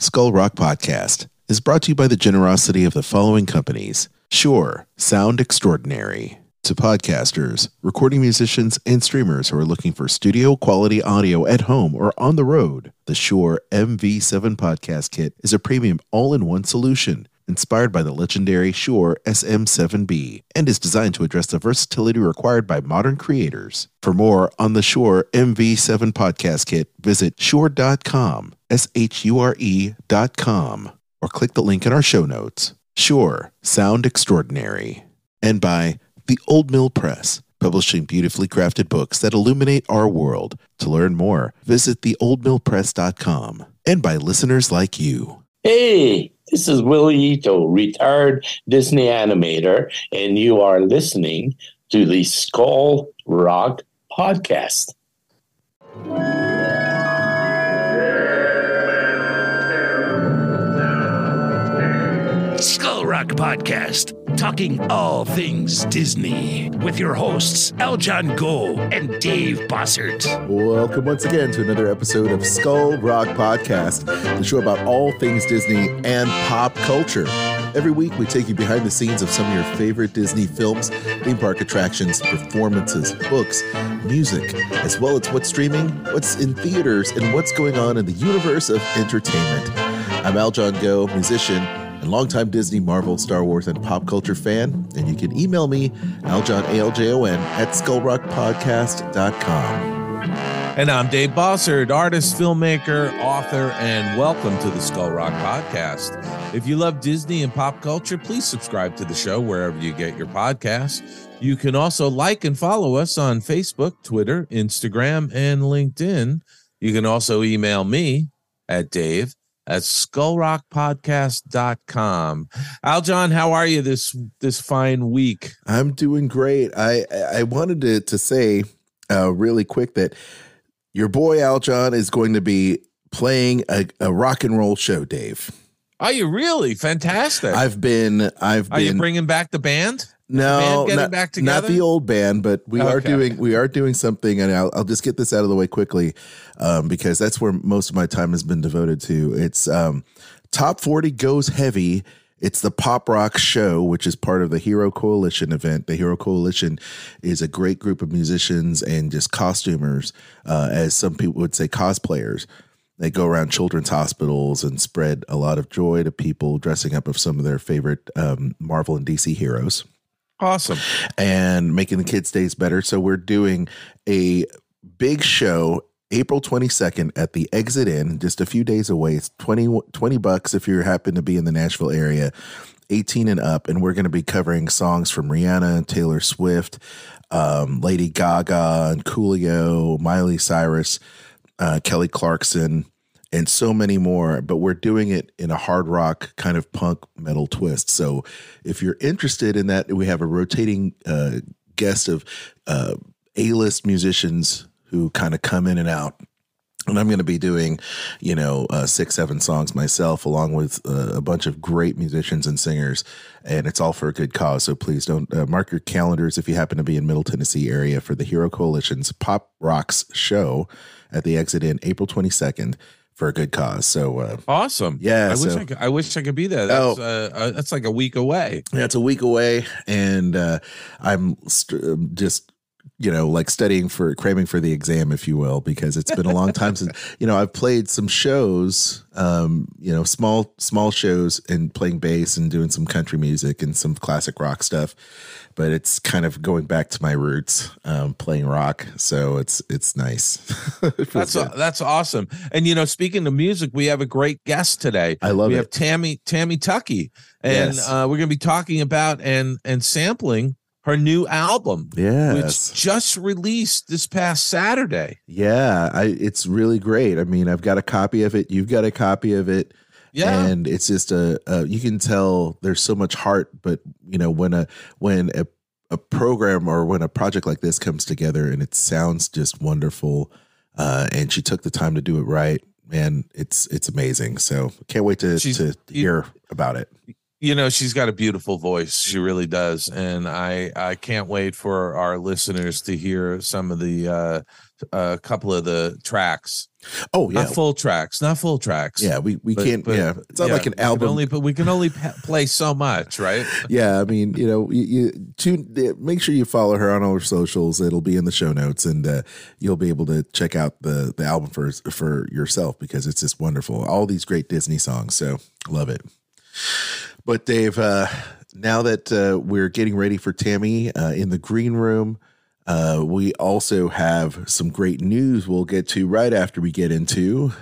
Skull Rock Podcast is brought to you by the generosity of the following companies Shure, Sound Extraordinary. To podcasters, recording musicians, and streamers who are looking for studio quality audio at home or on the road, the Shure MV7 Podcast Kit is a premium all in one solution inspired by the legendary Shure SM7B and is designed to address the versatility required by modern creators. For more on the Shure MV7 Podcast Kit, visit shure.com, S H U R E.com, or click the link in our show notes. Shure, sound extraordinary. And by The Old Mill Press, publishing beautifully crafted books that illuminate our world. To learn more, visit theoldmillpress.com. And by listeners like you. Hey, this is Willie Ito, retired Disney animator, and you are listening to the Skull Rock Podcast. Rock Podcast, talking all things Disney with your hosts Aljon Go and Dave Bossert. Welcome once again to another episode of Skull Rock Podcast, the show about all things Disney and pop culture. Every week, we take you behind the scenes of some of your favorite Disney films, theme park attractions, performances, books, music, as well as what's streaming, what's in theaters, and what's going on in the universe of entertainment. I'm Aljon Go, musician and longtime Disney, Marvel, Star Wars, and pop culture fan. And you can email me, Aljon, A-L-J-O-N, at skullrockpodcast.com. And I'm Dave Bossert, artist, filmmaker, author, and welcome to the Skull Rock Podcast. If you love Disney and pop culture, please subscribe to the show wherever you get your podcasts. You can also like and follow us on Facebook, Twitter, Instagram, and LinkedIn. You can also email me at dave at skullrockpodcast.com. Aljon, how are you this this fine week? I'm doing great. I I wanted to, to say uh, really quick that your boy Aljon is going to be playing a, a rock and roll show, Dave. Are you really fantastic? I've been I've Are been you bringing back the band? No, not, back not the old band, but we are doing we are doing something, and I'll, I'll just get this out of the way quickly um, because that's where most of my time has been devoted to. It's um, top forty goes heavy. It's the Pop Rock Show, which is part of the Hero Coalition event. The Hero Coalition is a great group of musicians and just costumers, uh, as some people would say, cosplayers. They go around children's hospitals and spread a lot of joy to people dressing up of some of their favorite um, Marvel and DC heroes Awesome. and making the kids' days better. So we're doing a big show April 22nd at the Exit Inn, just a few days away. It's 20, 20 bucks if you happen to be in the Nashville area, 18 and up. And we're going to be covering songs from Rihanna Taylor Swift, um, Lady Gaga and Coolio, Miley Cyrus, uh, Kelly Clarkson, and so many more. But we're doing it in a hard rock kind of punk metal twist. So if you're interested in that, we have a rotating uh, guest of uh, A-list musicians who kind of come in and out. And I'm going to be doing, you know, uh, six, seven songs myself, along with uh, a bunch of great musicians and singers, and it's all for a good cause. So please don't uh, mark your calendars if you happen to be in Middle Tennessee area for the Hero Coalition's Pop Rocks show at the Exit in April 22nd, for a good cause. So uh, Awesome. Yeah, I wish I could, I wish I could be there. That's uh, uh, that's like a week away. Yeah, it's a week away, and uh, I'm st- um, just you know like studying for cramming for the exam, if you will, because it's been a long time since you know I've played some shows, um, you know, small small shows, and playing bass and doing some country music and some classic rock stuff. But it's kind of going back to my roots, um, playing rock. So it's it's nice. It That's good. that's awesome. And you know, speaking of music, we have a great guest today. I love we it. have Tammy Tammy Tuckey, and Yes. uh, we're going to be talking about and and sampling her new album, yes. which just released this past Saturday. Yeah, I, it's really great. I mean, I've got a copy of it. You've got a copy of it. Yeah. and it's just a, a you can tell there's so much heart. But you know, when a when a a program or when a project like this comes together and it sounds just wonderful, uh, and she took the time to do it right, man, it's it's amazing. So can't wait to She's- to hear about it. You know she's got a beautiful voice she really does and i i can't wait for our listeners to hear some of the uh a couple of the tracks. Oh yeah, Not full tracks, not full tracks. yeah. We we But- can't. but- yeah, it's not yeah, like an album. only, but we can only play so much, right? yeah, I mean, you know, you, you tune. Make sure you follow her on all her socials. It'll be in the show notes, and uh, you'll be able to check out the the album for for yourself because it's just wonderful. All these great Disney songs, so love it. But Dave, uh, now that uh, we're getting ready for Tammy uh, in the green room. Uh, we also have some great news we'll get to right after we get into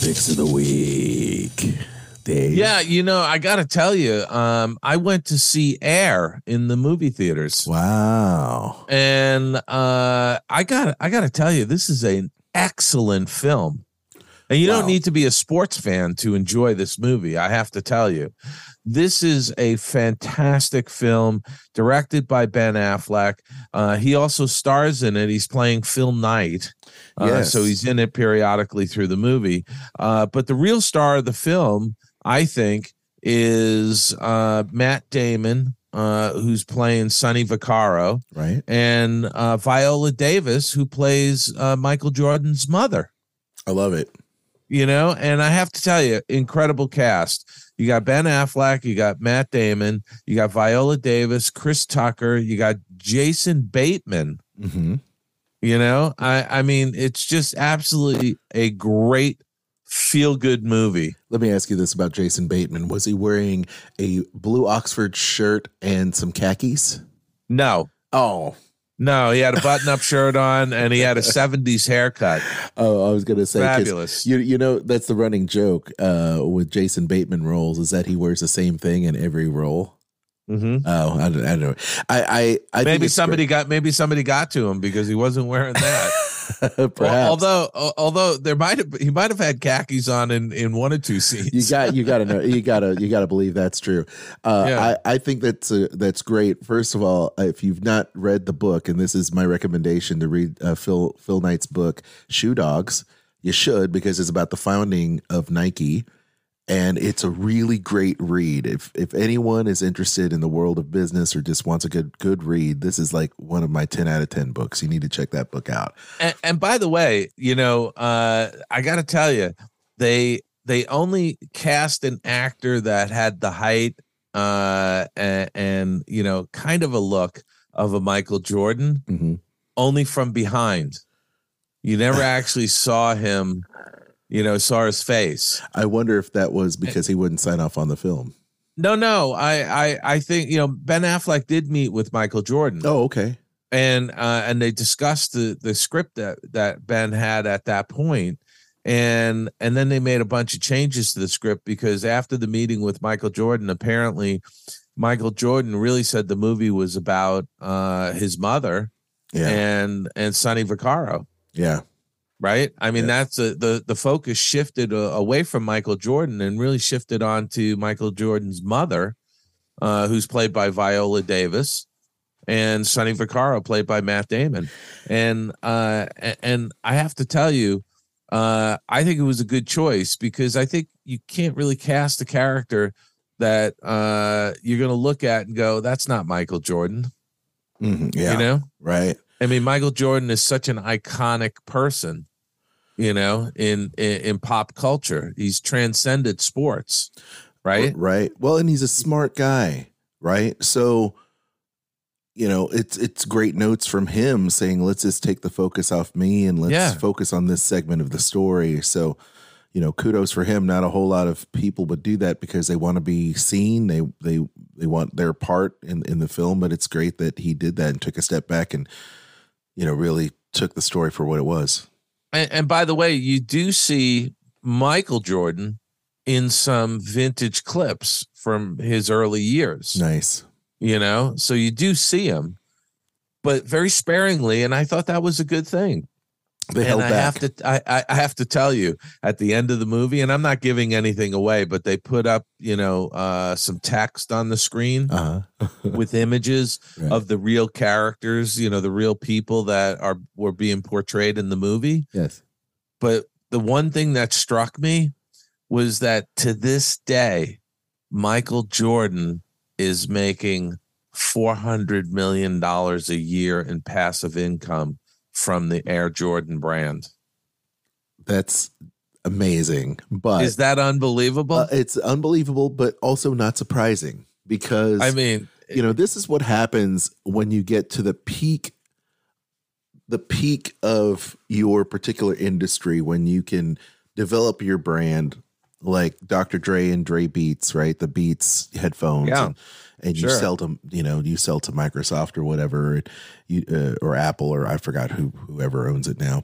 picks of the week. Dave. Yeah, you know, I got to tell you, um, I went to see Air in the movie theaters, Wow. and uh, I got I got to tell you, this is an excellent film. And you Wow. don't need to be a sports fan to enjoy this movie. I have to tell you, this is a fantastic film directed by Ben Affleck. Uh, he also stars in it. He's playing Phil Knight. Uh, Yes. So he's in it periodically through the movie. Uh, but the real star of the film, I think, is uh, Matt Damon, uh, who's playing Sonny Vaccaro, Right. and uh, Viola Davis, who plays uh, Michael Jordan's mother I love it. You know? And i have to tell you incredible cast. You got ben affleck you got matt damon you got viola davis chris tucker you got jason bateman. Hmm you know? I i mean it's just absolutely a great feel good movie. Let me ask you this about Jason Bateman. Was he wearing a blue Oxford shirt and some khakis? no. Oh, no he had a button up shirt on and he had a 70s haircut oh, I was going to say, fabulous You you know that's the running joke uh, with Jason Bateman roles is that he wears the same thing in every role. Mhm. Oh, I don't, I don't know. I I, I maybe somebody got maybe somebody got to him because he wasn't wearing that great. Well, perhaps. although although there might have he might have had khakis on in in one or two scenes you got you got to know you got to you got to believe that's true. Uh, Yeah. I I think that's uh, that's great. First of all, if you've not read the book, and this is my recommendation to read uh, Phil Phil Knight's book, Shoe Dogs. You should because it's about the founding of Nike, and it's a really great read. If if anyone is interested in the world of business or just wants a good good read, this is like one of my ten out of ten books. You need to check that book out. and, and by the way, you know, uh, I got to tell you, they they only cast an actor that had the height uh, and, and you know, kind of a look of a Michael Jordan, hmm only from behind. You never actually saw him, you know, saw his face. I wonder if that was because he wouldn't sign off on the film. No, no, I, I, I think you know Ben Affleck did meet with Michael Jordan. Oh, okay. and uh, and they discussed the the script that that Ben had at that point, and and then they made a bunch of changes to the script because after the meeting with Michael Jordan, apparently Michael Jordan really said the movie was about uh, his mother Yeah. and and Sonny Vaccaro. yeah. Right. I mean, Yeah. that's a, the the focus shifted uh, away from Michael Jordan and really shifted on to Michael Jordan's mother, uh, who's played by Viola Davis, and Sonny Vaccaro, played by Matt Damon. And uh, and I have to tell you, uh, I think it was a good choice because I think you can't really cast a character that uh, you're going to look at and go, "That's not Michael Jordan." Mhm. Yeah. You know. Right. I mean, Michael Jordan is such an iconic person, you know, in in, in pop culture. He's transcended sports, right? Right. Well, and he's a smart guy, right? So, you know, it's it's great notes from him saying, "Let's just take the focus off me and let's Yeah. focus on this segment of the story." So, you know, kudos for him. Not a whole lot of people would do that because they want to be seen. They they they want their part in in the film, but it's great that he did that and took a step back and you know, really took the story for what it was. And, and by the way, you do see Michael Jordan in some vintage clips from his early years, Nice. you know, so you do see him, but very sparingly. And I thought that was a good thing. They held and I back. have to I, I I have to tell you at the end of the movie, and I'm not giving anything away, but they put up, you know, uh some text on the screen uh-huh. with images Right. of the real characters, you know, the real people that are were being portrayed in the movie. yes. But the one thing that struck me was that to this day, Michael Jordan is making four hundred million dollars a year in passive income from the Air Jordan brand. That's amazing. But Is that unbelievable? uh, it's unbelievable, but also not surprising because I mean, you know this is what happens when you get to the peak the peak of your particular industry when you can develop your brand like Dr. Dre and Dre Beats, right? The Beats headphones Yeah. and, and you sell to, you know, you sell to Microsoft or whatever, you uh, or Apple or I forgot who whoever owns it now.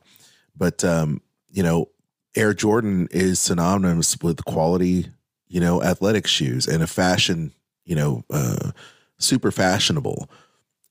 But um, you know, Air Jordan is synonymous with quality, you know, athletic shoes and a fashion, you know, uh super fashionable.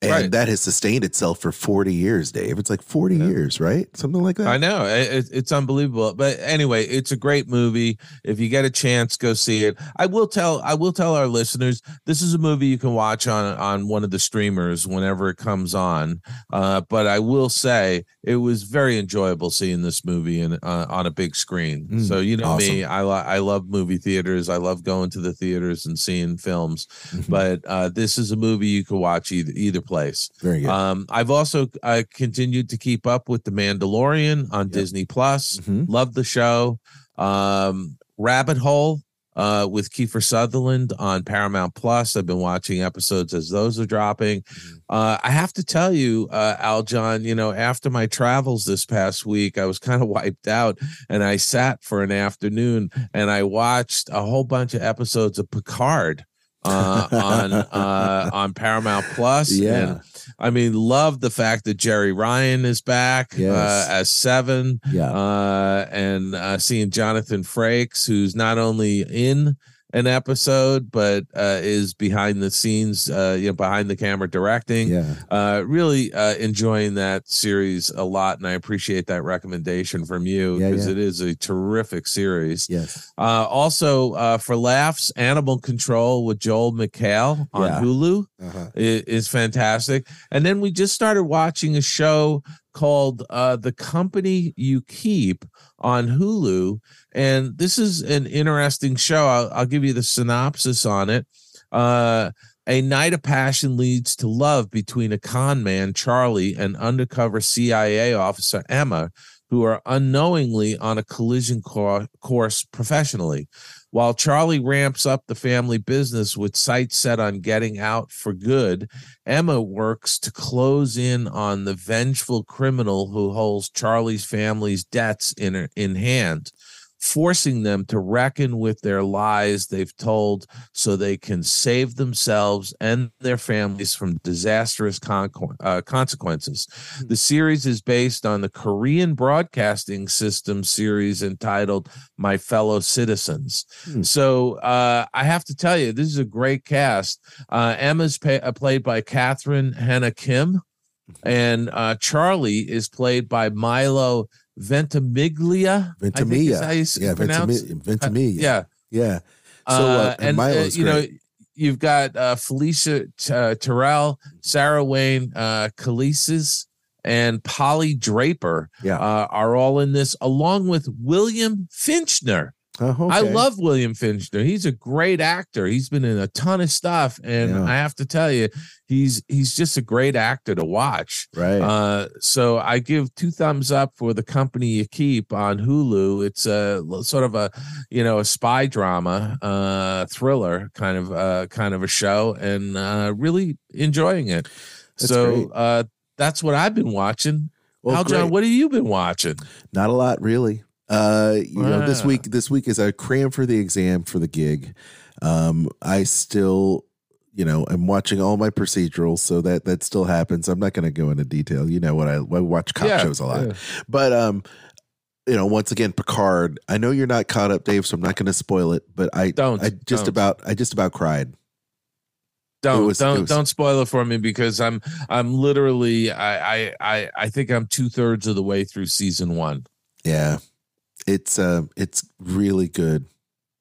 And Right. that has sustained itself for 40 years, Dave. It's like 40 years, right? Something like that. I know it- it's unbelievable, but anyway, it's a great movie. If you get a chance, go see it. I will tell I will tell our listeners this is a movie you can watch on on one of the streamers whenever it comes on. Uh, but I will say it was very enjoyable seeing this movie in uh, on a big screen. Mm, so you know me. I lo- I love movie theaters. I love going to the theaters and seeing films. Mhm. But uh, this is a movie you can watch either either place. Very good. Um, I've also uh, continued to keep up with The Mandalorian on Disney Plus. Mhm. Love the show. Um, Rabbit Hole uh, with Kiefer Sutherland on Paramount Plus. I've been watching episodes as those are dropping. Mm-hmm. Uh, I have to tell you, uh, Aljon, you know, after my travels this past week, I was kind of wiped out and I sat for an afternoon and I watched a whole bunch of episodes of Picard. uh, on uh, on Paramount Plus, Yeah. and I mean, love the fact that Jeri Ryan is back Yes. uh, as Seven, yeah. uh, and uh, seeing Jonathan Frakes, who's not only in an episode but uh, is behind the scenes, uh, you know, behind the camera directing. yeah. Uh, really uh, enjoying that series a lot, and I appreciate that recommendation from you because yeah. it is a terrific series. Yes. Uh, also, uh, for laughs, Animal Control with Joel McHale on Yeah. Hulu Uh-huh. i- is fantastic. And then we just started watching a show called uh, The Company You Keep on Hulu. And this is an interesting show. I'll, I'll give you the synopsis on it. Uh, a night of passion leads to love between a con man, Charlie, and undercover CIA officer, Emma, who are unknowingly on a collision cour- course professionally. While Charlie ramps up the family business with sights set on getting out for good, Emma works to close in on the vengeful criminal who holds Charlie's family's debts in in hand, forcing them to reckon with their lies they've told so they can save themselves and their families from disastrous con- uh, consequences. The series is based on the Korean Broadcasting System series entitled My Fellow Citizens. Hmm. So uh, I have to tell you, this is a great cast. Uh, Emma's uh, played by Catherine Haena Kim, and uh, Charlie is played by Milo Ventimiglia. I think is how Ventimiglia. you Yeah. Ventimiglia. Ventimiglia. yeah. Yeah. So, Uh, uh, and and uh, you know, you've got uh, Felisha uh, Terrell, Sarah Wayne, uh, Callies, and Polly Draper Yeah. uh, are all in this, along with William Fichtner. Oh, I love William Fichtner. He's a great actor. He's been in a ton of stuff, and Yeah. I have to tell you, he's he's just a great actor to watch. Right. Uh, so I give two thumbs up for the company you keep on Hulu. It's a sort of a you know a spy drama, uh, thriller kind of uh, kind of a show, and uh, really enjoying it. That's so great. uh, that's what I've been watching. well, Aljon, what have you been watching? Not a lot, really. Uh, you know, this week, this week is I cram for the exam for the gig. Um, I still, you know, I'm watching all my procedurals, so that that still happens. I'm not going to go into detail. You know what I, I watch cop Yeah, shows a lot, yeah. but um, you know, once again, Picard. I know you're not caught up, Dave, so I'm not going to spoil it. But I Don't, I just don't. about, I just about cried. Don't was- don't was- don't spoil it for me because I'm I'm literally I I I, I think I'm two thirds of the way through season one. Yeah, it's uh, it's really good,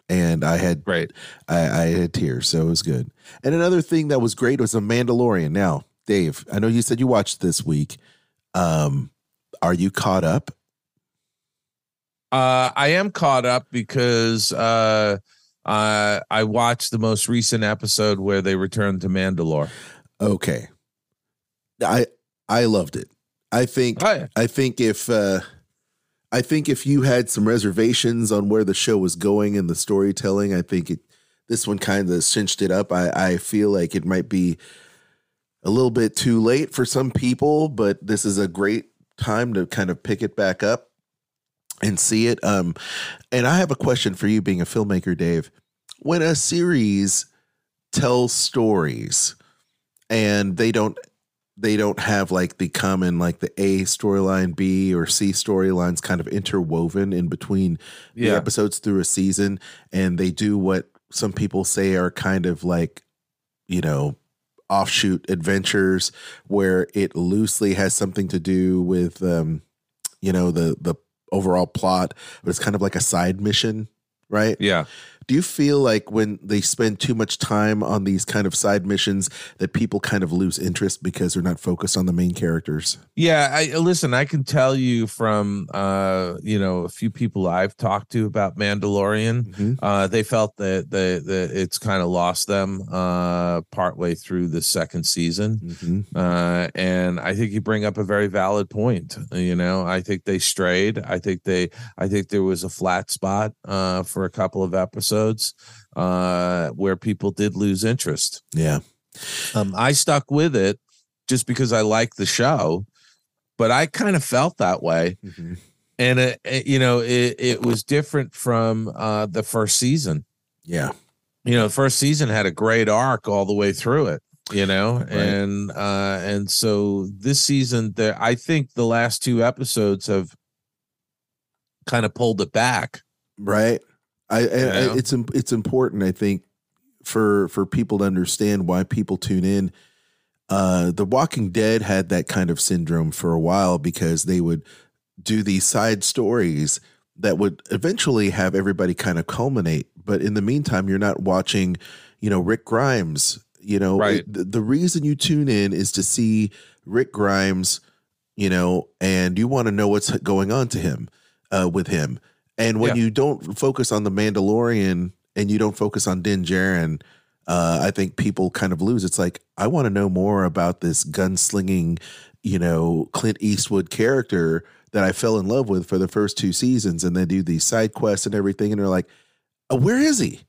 and I had Great. I, I had tears, so it was good. And another thing that was great was The Mandalorian. Now, Dave, I know you said you watched this week. Um, are you caught up? Uh, I am caught up because uh, uh, I watched the most recent episode where they returned to Mandalore. Okay. I I loved it. I think Oh, yeah. I think if uh I think if you had some reservations on where the show was going and the storytelling, I think it this one kind of cinched it up. I, I feel like it might be a little bit too late for some people, but this is a great time to kind of pick it back up and see it. Um, and I have a question for you, being a filmmaker, Dave. When a series tells stories and they don't they don't have like the common like the A storyline, B or C storylines kind of interwoven in between the episodes through a season, and they do what some people say are kind of like, you know, offshoot adventures where it loosely has something to do with um, you know, the the overall plot, but it's kind of like a side mission, right? Yeah. Do you feel like when they spend too much time on these kind of side missions that people kind of lose interest because they're not focused on the main characters? Yeah, I listen, I can tell you from uh, you know, a few people I've talked to about Mandalorian, Mhm. uh, they felt that the the it's kind of lost them uh partway through the second season. Mhm. Uh, and I think you bring up a very valid point. You know, I think they strayed. I think they, I think there was a flat spot uh, for a couple of episodes uh, where people did lose interest. Yeah. Um, I stuck with it just because I like the show, but I kind of felt that way, Mhm. and it, it- you know, it, it was different from uh, the first season. Yeah. You know, the first season had a great arc all the way through it. You know, Right. and uh, and so this season, there, I think the last two episodes have kind of pulled it back. Right. I, I, I it's it's important I think for for people to understand why people tune in. Uh The Walking Dead had that kind of syndrome for a while because they would do these side stories that would eventually have everybody kind of culminate, but in the meantime you're not watching, you know, Rick Grimes, you know, Right. it- the, the reason you tune in is to see Rick Grimes, you know, and you want to know what's going on to him uh with him. And when Yeah. you don't focus on the Mandalorian and you don't focus on Din Djarin, uh, I think people kind of lose. It's like I want to know more about this gunslinging, you know, Clint Eastwood character that I fell in love with for the first two seasons, and they do these side quests and everything, and they're like, oh, "Where is he?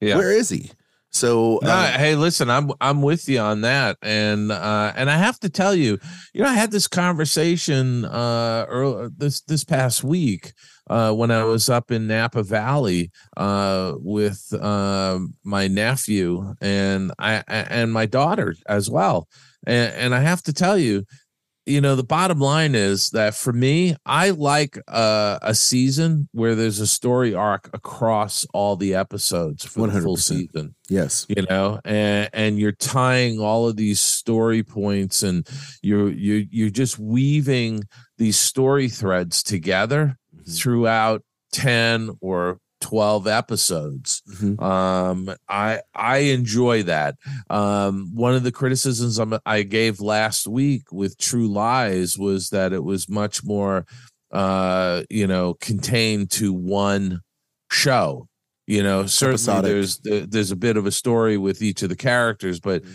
Yeah. Where is he?" So, No, uh, hey, listen, I'm I'm with you on that, and uh, and I have to tell you, you know, I had this conversation uh earl this this past week uh when I was up in Napa Valley uh with um my nephew and I and my daughter as well, and and I have to tell you, you know, the bottom line is that for me, I like uh, a season where there's a story arc across all the episodes for the full season yes, you know and and you're tying all of these story points and you're you you're just weaving these story threads together Mm-hmm. throughout 10 or 12 episodes Mhm. um i i enjoy that um one of the criticisms I'm- i gave last week with true lies was that it was much more uh you know contained to one show you know certainly Episodic. there's the- there's a bit of a story with each of the characters but i-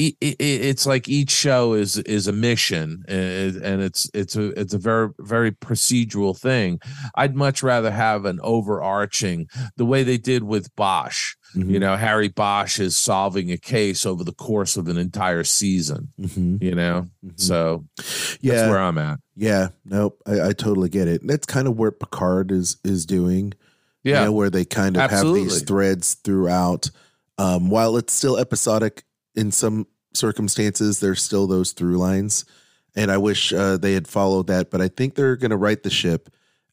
it's like each show is is a mission and and it's it's a it's a very very procedural thing i'd much rather have an overarching the way they did with bosch Mhm. you know harry bosch is solving a case over the course of an entire season Mhm. you know Mhm. so yeah, that's where i'm at yeah, nope, I, I totally get it. And that's kind of what Picard is is doing. yeah you know, where they kind of have these threads throughout. Um, while it's still episodic in some circumstances, there's still those through lines. And I wish uh, they had followed that, but I think they're going to right the ship.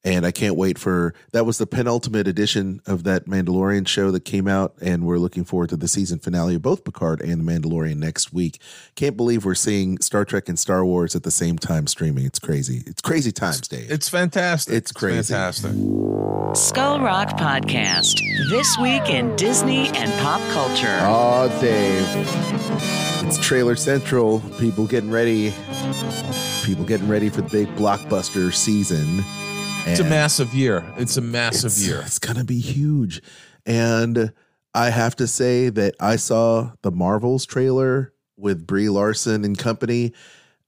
And I can't wait for that. Was the penultimate edition of that Mandalorian show that came out, and we're looking forward to the season finale of both Picard and the Mandalorian next week. Can't believe we're seeing Star Trek and Star Wars at the same time streaming. It's crazy. It's crazy times, Dave. it's fantastic It's crazy. It's fantastic Skull Rock Podcast. This week in Disney and pop culture. Oh, Dave. It's Trailer Central. People getting ready. People getting ready for the big blockbuster season. It's a massive year it's a massive it's, year It's going to be huge. And I have to say that I saw the Marvels trailer with Brie Larson and company,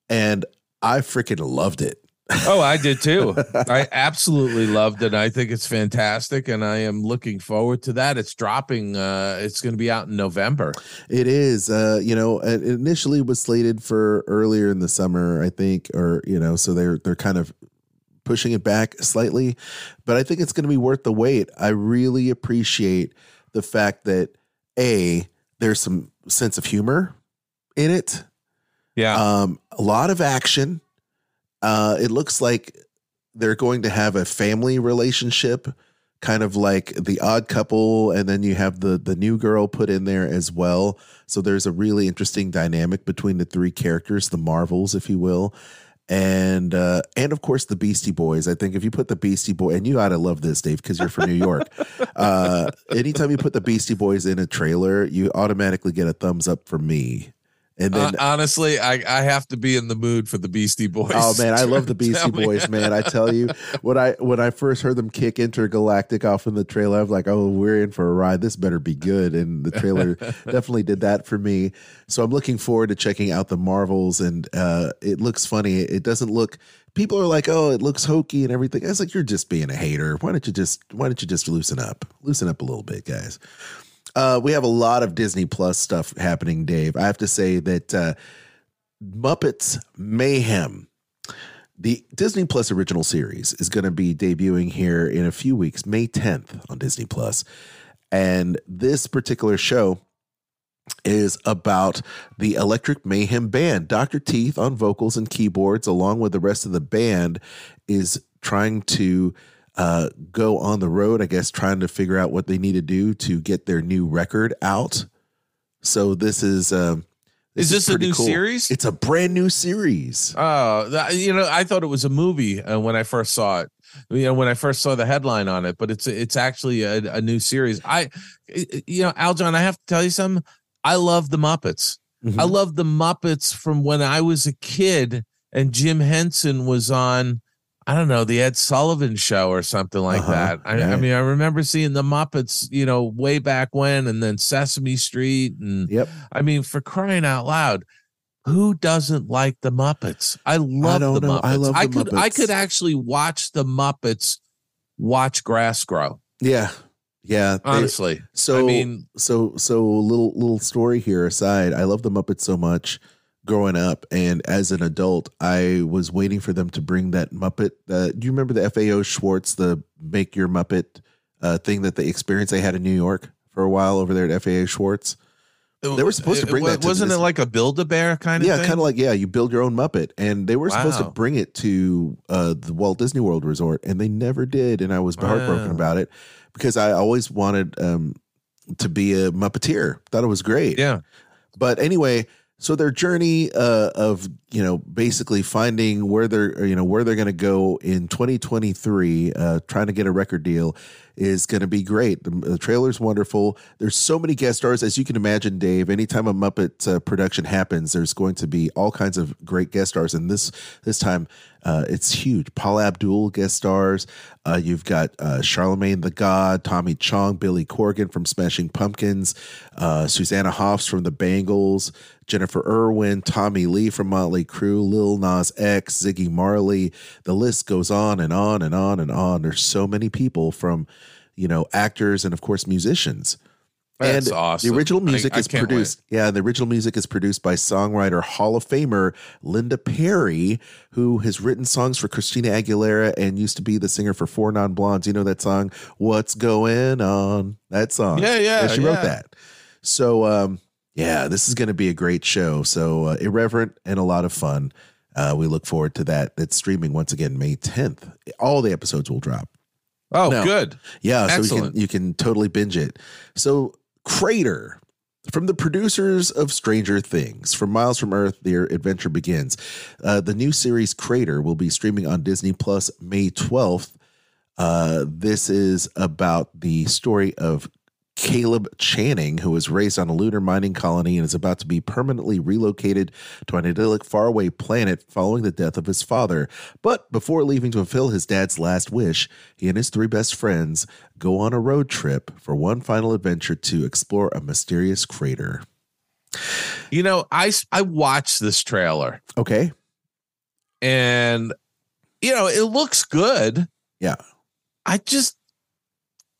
and I freaking loved it. Oh, I did too. I absolutely loved it. I think it's fantastic, and I am looking forward to that. It's dropping. Uh, it's going to be out in November. It is. Uh, you know, it initially was slated for earlier in the summer, I think, or you know, so they're they're kind of pushing it back slightly, but I think it's going to be worth the wait. I really appreciate the fact that a there's some sense of humor in it. Yeah. Um, a lot of action. Uh, it looks like they're going to have a family relationship, kind of like the odd couple, and then you have the the new girl put in there as well. So there's a really interesting dynamic between the three characters, the Marvels, if you will. And uh, and of course the Beastie Boys. I think if you put the Beastie Boy, and you gotta love this, Dave, because you're from New York. uh, anytime you put the Beastie Boys in a trailer, you automatically get a thumbs up from me. And then Uh, honestly, I, I have to be in the mood for the Beastie Boys. Oh man, I love the Beastie. Boys, man. I tell you, when I when I first heard them kick Intergalactic off in the trailer, I was like, "Oh, we're in for a ride. This better be good." And the trailer definitely did that for me. So I'm looking forward to checking out the Marvels, and uh, it looks funny. It doesn't look. People are like, "Oh, it looks hokey and everything." I was like, "You're just being a hater. Why don't you just Why don't you just loosen up? Loosen up a little bit, guys." Uh, we have a lot of Disney Plus stuff happening, Dave. I have to say that uh, Muppets Mayhem, the Disney Plus original series, is going to be debuting here in a few weeks, May 10th on Disney Plus. And this particular show is about the Electric Mayhem Band. Dr. Teeth on vocals and keyboards, along with the rest of the band, is trying to uh, go on the road, I guess, trying to figure out what they need to do to get their new record out. So this is. Uh, Is this a pretty new series? It's a brand new series. Oh, that, you know, I thought it was a movie uh, when I first saw it. You know, when I first saw the headline on it, but it's it's actually a, a new series. I, you know, Aljon, I have to tell you something. I love the Muppets. Mhm. I love the Muppets from when I was a kid and Jim Henson was on, I don't know, the Ed Sullivan show or something like Uh-huh, that. I, I mean, I remember seeing the Muppets, you know, way back when, and then Sesame Street. And Yep. I mean, for crying out loud, who doesn't like the Muppets? I love don't the know. Muppets. I love the could I could actually watch the Muppets watch grass grow. Yeah. Yeah. they- Honestly. so I mean, so so little little story here aside. I love the Muppets so much growing up, and as an adult, I was waiting for them to bring that Muppet. Uh, do you remember the FAO Schwarz, the Make Your Muppet uh, thing that the experience they had in New York for a while over there at FAO Schwarz? They were supposed to bring that to Wasn't this- it like a build a bear kind of yeah, kind of like yeah, you build your own Muppet, and they were supposed to bring it to uh, the Walt Disney World Resort, and they never did, and I was heartbroken about it because I always wanted um, to be a Muppeteer. Thought it was great. Yeah. But anyway, so their journey uh, of you know basically finding where they're you know where they're going to go in 2023, uh, trying to get a record deal is going to be great. The, the trailer's wonderful. There's so many guest stars as you can imagine, Dave. Anytime a Muppet uh, production happens, there's going to be all kinds of great guest stars, and this this time uh, it's huge. Paula Abdul guest stars. Uh, you've got uh, Charlemagne the God, Tommy Chong, Billy Corgan from Smashing Pumpkins, uh, Susanna Hoffs from the Bangles, Jennifer Irwin, Tommy Lee from Motley Crue, Lil Nas X, Ziggy Marley. The list goes on and on and on and on. There's so many people from, you know, actors and of course musicians. That's and awesome. The original music I is can't wait. produced. Yeah, the original music is produced by songwriter Hall of Famer Linda Perry, who has written songs for Christina Aguilera and used to be the singer for Four Non Blondes. You know that song, "What's Going On"? That song. Yeah, yeah, she wrote that. So, um, yeah, this is going to be a great show. So uh, irreverent and a lot of fun. Uh, we look forward to that. It's streaming once again May 10th. All the episodes will drop. Oh, No. good. Yeah, so you Excellent. can you can totally binge it. So Crater from the producers of Stranger Things, from Miles from Earth, their adventure begins. Uh, the new series Crater will be streaming on Disney Plus May twelfth. Uh, this is about the story of Caleb Channing, who was raised on a lunar mining colony and is about to be permanently relocated to an idyllic faraway planet following the death of his father. But before leaving to fulfill his dad's last wish, he and his three best friends go on a road trip for one final adventure to explore a mysterious crater. You know, I I watched this trailer Okay. and you know, it looks good. Yeah. I just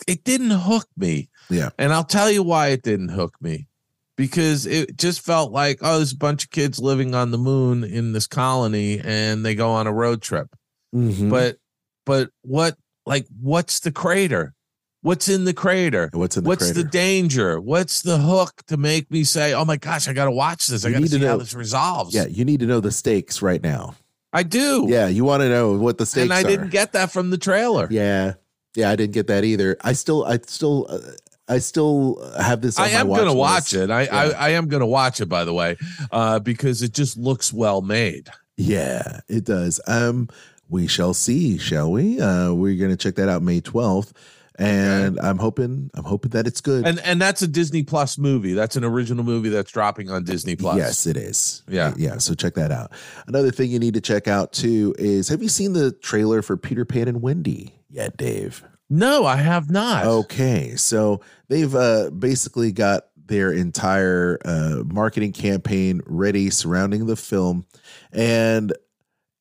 it didn't hook me. Yeah. And I'll tell you why it didn't hook me. Because it just felt like, oh, there's a bunch of kids living on the moon in this colony and they go on a road trip. Mhm. But but what like what's the crater? What's in the crater? what's in the What's crater? the danger? What's the hook to make me say, "Oh my gosh, I got to watch this. I got to see how this resolves." yeah, you need to know the stakes right now. I do. Yeah, you want to know what the stakes and I are. didn't get that from the trailer. Yeah, yeah, I didn't get that either. I still, I still, uh, I still have this. I am going to watch it. I, Yeah. I I am going to watch it by the way, uh, because it just looks well made. Yeah, it does. Um, we shall see, shall we? Uh, we're going to check that out May twelfth, and I'm hoping, I'm hoping that it's good. And and that's a Disney Plus movie. That's an original movie that's dropping on Disney Plus. Yes, it is. Yeah. yeah. So check that out. Another thing you need to check out too is: Have you seen the trailer for Peter Pan and Wendy yet, Dave? No, I have not. Okay, so they've uh, basically got their entire uh, marketing campaign ready surrounding the film, and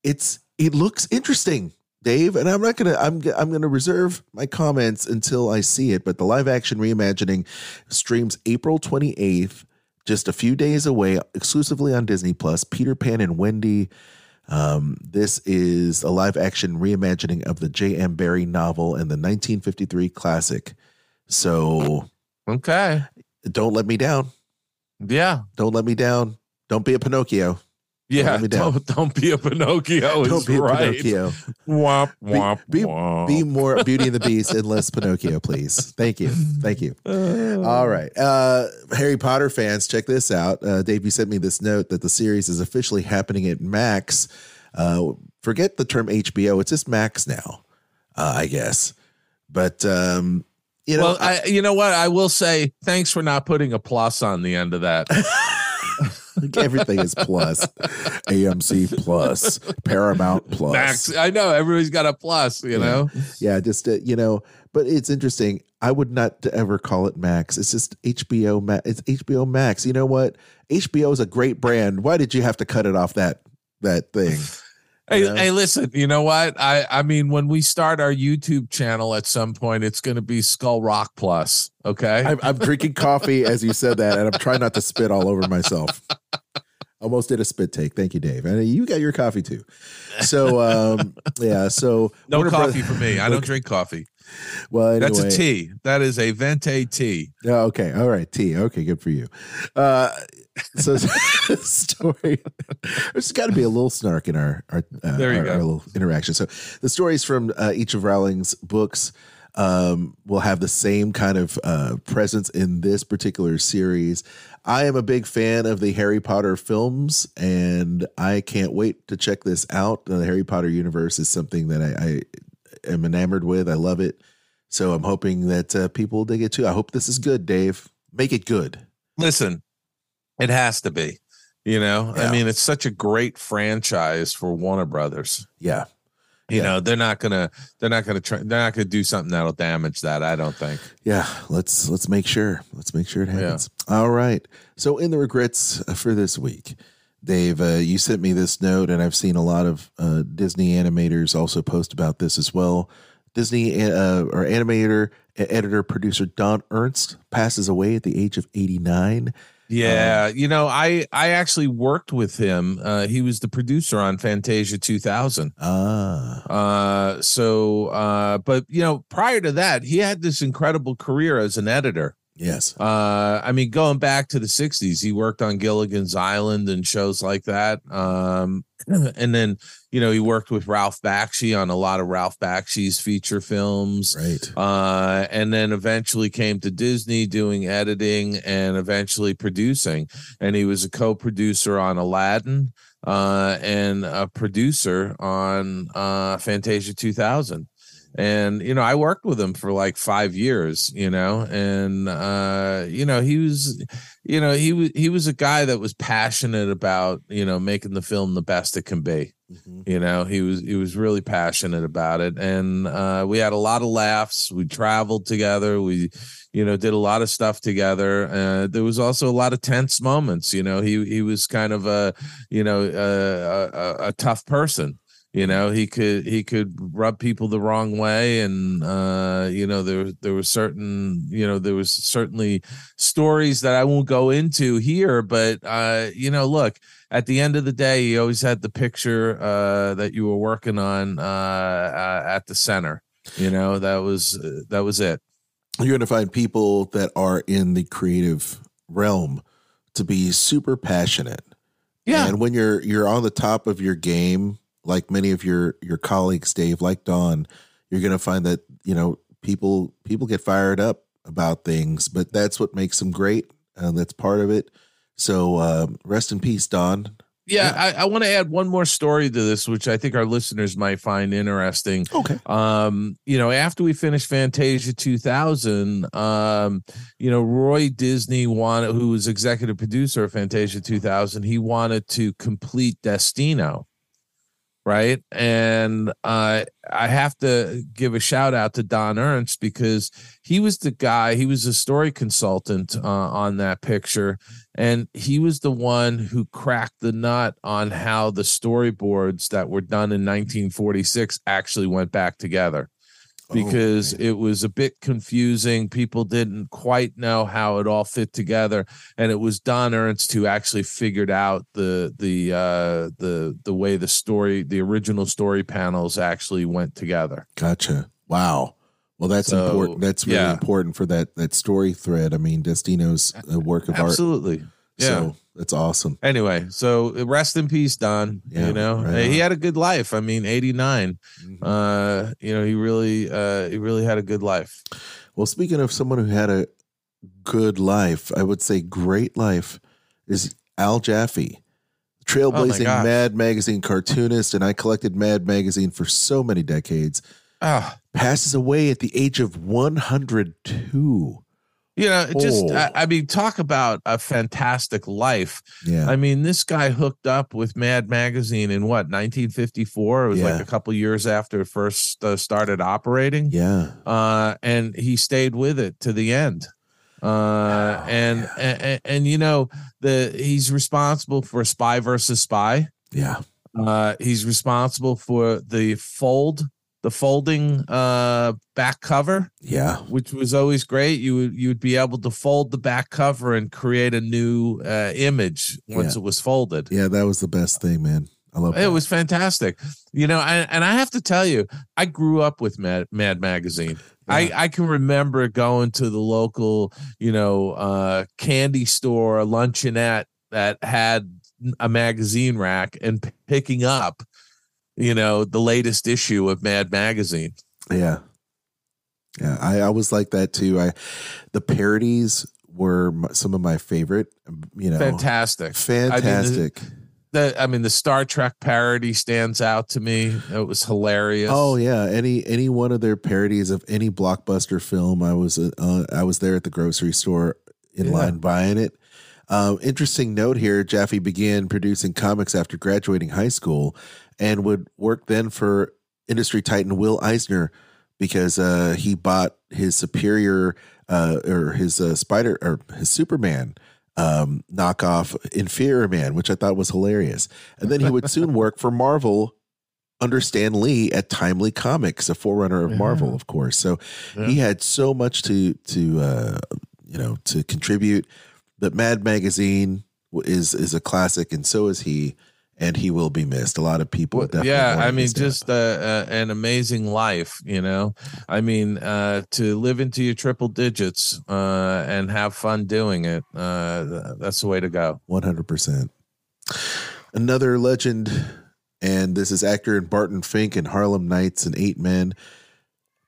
it's it looks interesting, Dave. And I'm not gonna I'm I'm gonna reserve my comments until I see it. But the live action reimagining streams April 28th, just a few days away, exclusively on Disney Plus. Peter Pan and Wendy. Um, this is a live action reimagining of the J.M. Barrie novel and the 1953 classic. So Okay. don't let me down. Yeah. Don't let me down. Don't be a Pinocchio. Yeah. down. Don't don't be a Pinocchio. Don't be a right. Pinocchio. Womp Be, womp be, womp. be more Beauty and the Beast and less Pinocchio, please. Thank you. Thank you. All right. Uh, Harry Potter fans, check this out. Uh, Dave, you sent me this note that the series is officially happening at Max. Uh, forget the term HBO. It's just Max now, uh, I guess. But, um, you know, well, I, you know what? I will say thanks for not putting a plus on the end of that. everything is plus. AMC plus, Paramount plus. Max, I know everybody's got a plus, you Yeah. know. Yeah, just uh, you know, but it's interesting. I would not ever call it Max. It's just HBO Max. It's HBO Max. You know what? HBO is a great brand. Why did you have to cut it off that that thing? Hey, hey, listen. You know what? I I mean, when we start our YouTube channel at some point, it's going to be Skull Rock Plus. Okay. I'm, I'm drinking coffee as you said that, and I'm trying not to spit all over myself. Almost did a spit take. Thank you, Dave. And you got your coffee too. So um yeah, so no Warner coffee Bros- for me. I don't drink coffee. Well, anyway, That's a tea. That is a venti tea. Oh, okay. All right. Tea. Okay. Good for you. Uh, so story. There's got to be a little snark in our our, uh, There you our, go. our little interaction. So the stories from uh, each of Rowling's books um, will have the same kind of uh, presence in this particular series. I am a big fan of the Harry Potter films, and I can't wait to check this out. The Harry Potter universe is something that I, I am enamored with. I love it. So I'm hoping that uh, people dig it too. I hope this is good, Dave. Make it good. Listen, it has to be. You know, yeah. I mean, it's such a great franchise for Warner Brothers. Yeah. You yeah. know, they're not gonna they're not gonna try they're not gonna do something that'll damage that, I don't think. Yeah, let's let's make sure. Let's make sure it happens. Yeah. All right. So in the regrets uh, for this week, Dave, uh, you sent me this note, and I've seen a lot of uh, Disney animators also post about this as well. Disney uh, or animator, editor, producer Don Ernst passes away at the age of 89. Um, yeah, um, you know, I I actually worked with him. Uh, he was the producer on Fantasia 2000. Ah. Uh, so, uh, but you know, prior to that, he had this incredible career as an editor yes. Uh, I mean, going back to the 60s, he worked on Gilligan's Island and shows like that. Um, and then, you know, he worked with Ralph Bakshi on a lot of Ralph Bakshi's feature films. Right. Uh, and then eventually came to Disney doing editing and eventually producing. And he was a co-producer on Aladdin uh, and a producer on uh, Fantasia 2000. And you know i worked with him for like five years you know? And uh you know he was you know he was he was a guy that was passionate about you know making the film the best it can be. Mhm. you know he was he was really passionate about it. And uh we had a lot of laughs. We traveled together. We you know did a lot of stuff together. Uh there was also a lot of tense moments you know? He he was kind of a you know a, a, a tough person you know he could he could rub people the wrong way and uh you know there there was certain you know there was certainly stories that i won't go into here but uh you know look at the end of the day you always had the picture uh that you were working on uh, uh at the center you know that was uh, that was it. You're going to find people that are in the creative realm to be super passionate. yeah. And when you're you're on the top of your game, like many of your your colleagues, Dave, like Don, you're going to find that you know people people get fired up about things, but that's what makes them great, and that's part of it. So um, rest in peace, Don. yeah i, I want to add one more story to this which i think our listeners might find interesting Okay. um you know after we finished fantasia 2000 um you know roy disney wanted who was executive producer of fantasia 2000 he wanted to complete destino right? And uh i have to give a shout out to don ernst because he was the guy he was a story consultant uh, on that picture. And he was the one who cracked the nut on how the storyboards that were done in 1946 actually went back together because Oh, it was a bit confusing. People didn't quite know how it all fit together, and it was Don Ernst who actually figured out the the uh, the the way the story, the original story panels actually went together. Gotcha. Wow. Well, that's So, important. That's really yeah. important for that that story thread. I mean, Destino's a work of Absolutely. art. Yeah. So that's awesome. Anyway, so rest in peace, Don. Yeah, you know, right he had a good life. I mean, 89. Mhm. Uh, you know, he really uh he really had a good life. Well, speaking of someone who had a good life, I would say great life is Al Jaffee, trailblazing gosh. Mad Magazine cartoonist, and I collected Mad Magazine for so many decades. Ah, Passes away at the age of 102. You know, just Oh. I, I mean, talk about a fantastic life. Yeah. I mean, this guy hooked up with Mad Magazine in what 1954. It was Yeah. like a couple years after it first uh, started operating. yeah. uh, and he stayed with it to the end. Uh, and, and and you know the he's responsible for Spy versus Spy. Yeah. Uh, he's responsible for the fold, the folding uh back cover, Yeah. which was always great. You would you would be able to fold the back cover and create a new uh, image once it was folded. Yeah. That was the best thing, man. I love It that. was fantastic, you know. And, and I have to tell you, I grew up with Mad, Mad Magazine. I, I can remember going to the local, you know, uh, candy store, luncheonette that had a magazine rack and p- picking up, you know, the latest issue of Mad Magazine. Yeah. Yeah, I, I was like that too. I the parodies were some of my favorite. You know, Fantastic. fantastic. The, I mean, the Star Trek parody stands out to me. It was hilarious. oh yeah, any any one of their parodies of any blockbuster film, I was uh, I was there at the grocery store in Yeah. line buying it. Um, interesting note here: Jaffee began producing comics after graduating high school, and would work then for industry titan Will Eisner because uh, he bought his superior uh, or his uh, Spider or his Superman um, knockoff Inferior Man, which I thought was hilarious. And then he would soon work for Marvel under Stan Lee at Timely Comics, a forerunner of Marvel, of course. So Yeah. he had so much to to uh, you know to contribute. But Mad Magazine is is a classic, and so is he. And he will be missed. A lot of people, yeah, I mean, just uh, uh, an amazing life, you know. I mean, uh, to live into your triple digits uh, and have fun doing it, uh, th- that's the way to go. One hundred percent. Another legend, and this is actor in Barton Fink and Harlem Nights and Eight Men.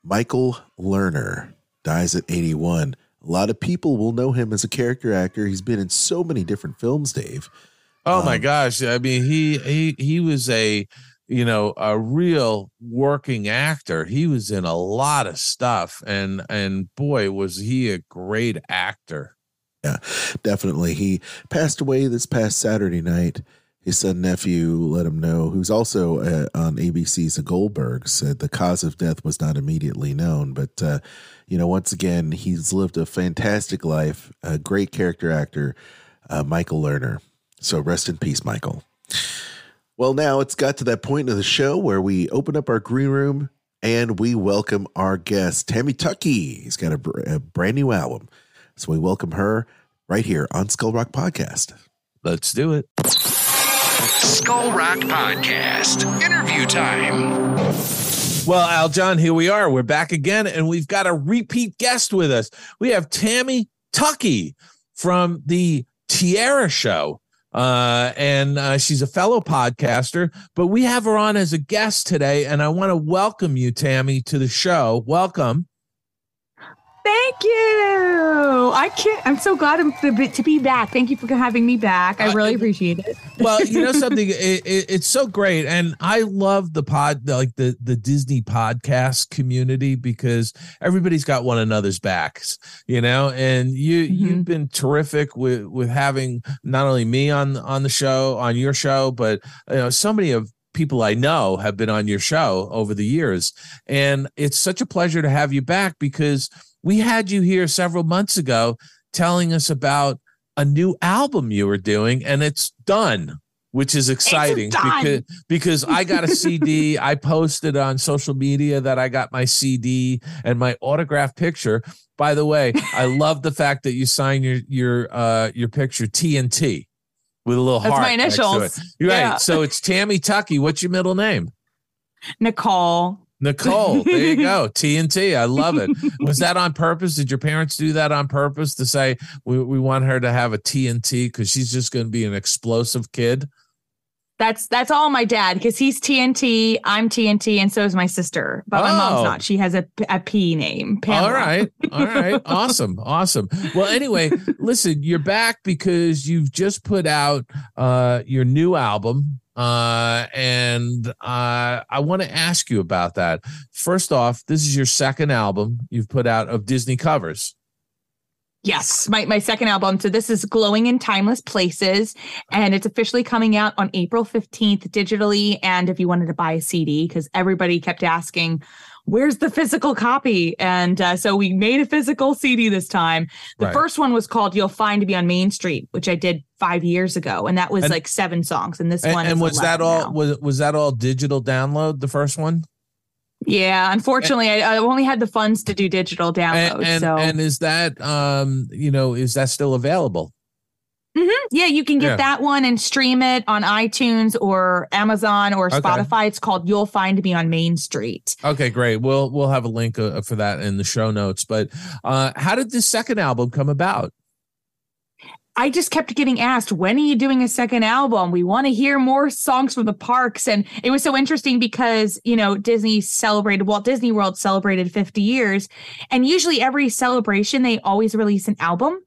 Michael Lerner dies at eighty-one. A lot of people will know him as a character actor. He's been in so many different films, Dave. Oh my Um, gosh! I mean, he he he was a you know, a real working actor. He was in a lot of stuff, and and boy, was he a great actor. Yeah, definitely. He passed away this past Saturday night. His son nephew let him know, who's also uh, on ABC's The Goldbergs, said the cause of death was not immediately known. But, uh, you know, once again, he's lived a fantastic life, a great character actor, uh, Michael Lerner. So rest in peace, Michael. Well, now it's got to that point of the show where we open up our green room and we welcome our guest, Tammy Tuckey. He's got a, br- a brand new album. So we welcome her right here on Skull Rock Podcast. Let's do it. Skull Rock Podcast. Interview time. Well, Aljon, here we are. We're back again, and we've got a repeat guest with us. We have Tammy Tuckey from the Tierra Show. Uh, and uh, she's a fellow podcaster, but we have her on as a guest today. And I want to welcome you, Tammy, to the show. Welcome. Thank you. I can't. I'm so glad I'm to, be back. Thank you for having me back. I Uh, really it- appreciate it. well you know something it, it, it's so great and i love the pod like the the disney podcast community because everybody's got one another's backs you know and you you've been terrific with with having not only me on on the show on your show but you know so many of people i know have been on your show over the years. And it's such a pleasure to have you back because we had you here several months ago telling us about a new album you were doing and it's done which is exciting because because I got a CD I posted on social media that I got my CD and my autograph picture. By the way I love the fact that you signed your your uh your picture TNT with a little That's heart my initials. Right Yeah. so it's Tammy Tuckey. what's your middle name Nicole. Nicole, there you go. TNT. I love it. Was that on purpose? Did your parents do that on purpose to say we, we want her to have a TNT because she's just going to be an explosive kid? That's that's all my dad because he's TNT. I'm TNT, and so is my sister. But my Oh. mom's not. She has a, a P name. Pamela. All right. All right. Awesome. Awesome. Well, anyway, listen, you're back because you've just put out uh, your new album. Uh, and uh, I want to ask you about that. First off, this is your second album you've put out of Disney covers. Yes, my, my second album. So this is Glowing in Timeless Places, and it's officially coming out on April 15th digitally. And if you wanted to buy a CD, because everybody kept asking, where's the physical copy? And uh, so we made a physical CD this time. The Right. first one was called You'll Find to Be on Main Street, which I did five years ago. And that was And- like seven songs. And this And, one and is was that all now. was was that all digital download the first one? Yeah, unfortunately, I, I only had the funds to do digital download. And and, so and is that um you know is that still available? Mhm. yeah, you can get Yeah. that one and stream it on iTunes or Amazon or Okay. Spotify. It's called You'll Find Me on Main Street. Okay, great. We'll we'll have a link uh, for that in the show notes. But uh how did this second album come about? I just kept getting asked, when are you doing a second album? We want to hear more songs from the parks. And it was so interesting because, you know, Disney celebrated, Walt Disney World celebrated 50 years. And usually every celebration, they always release an album.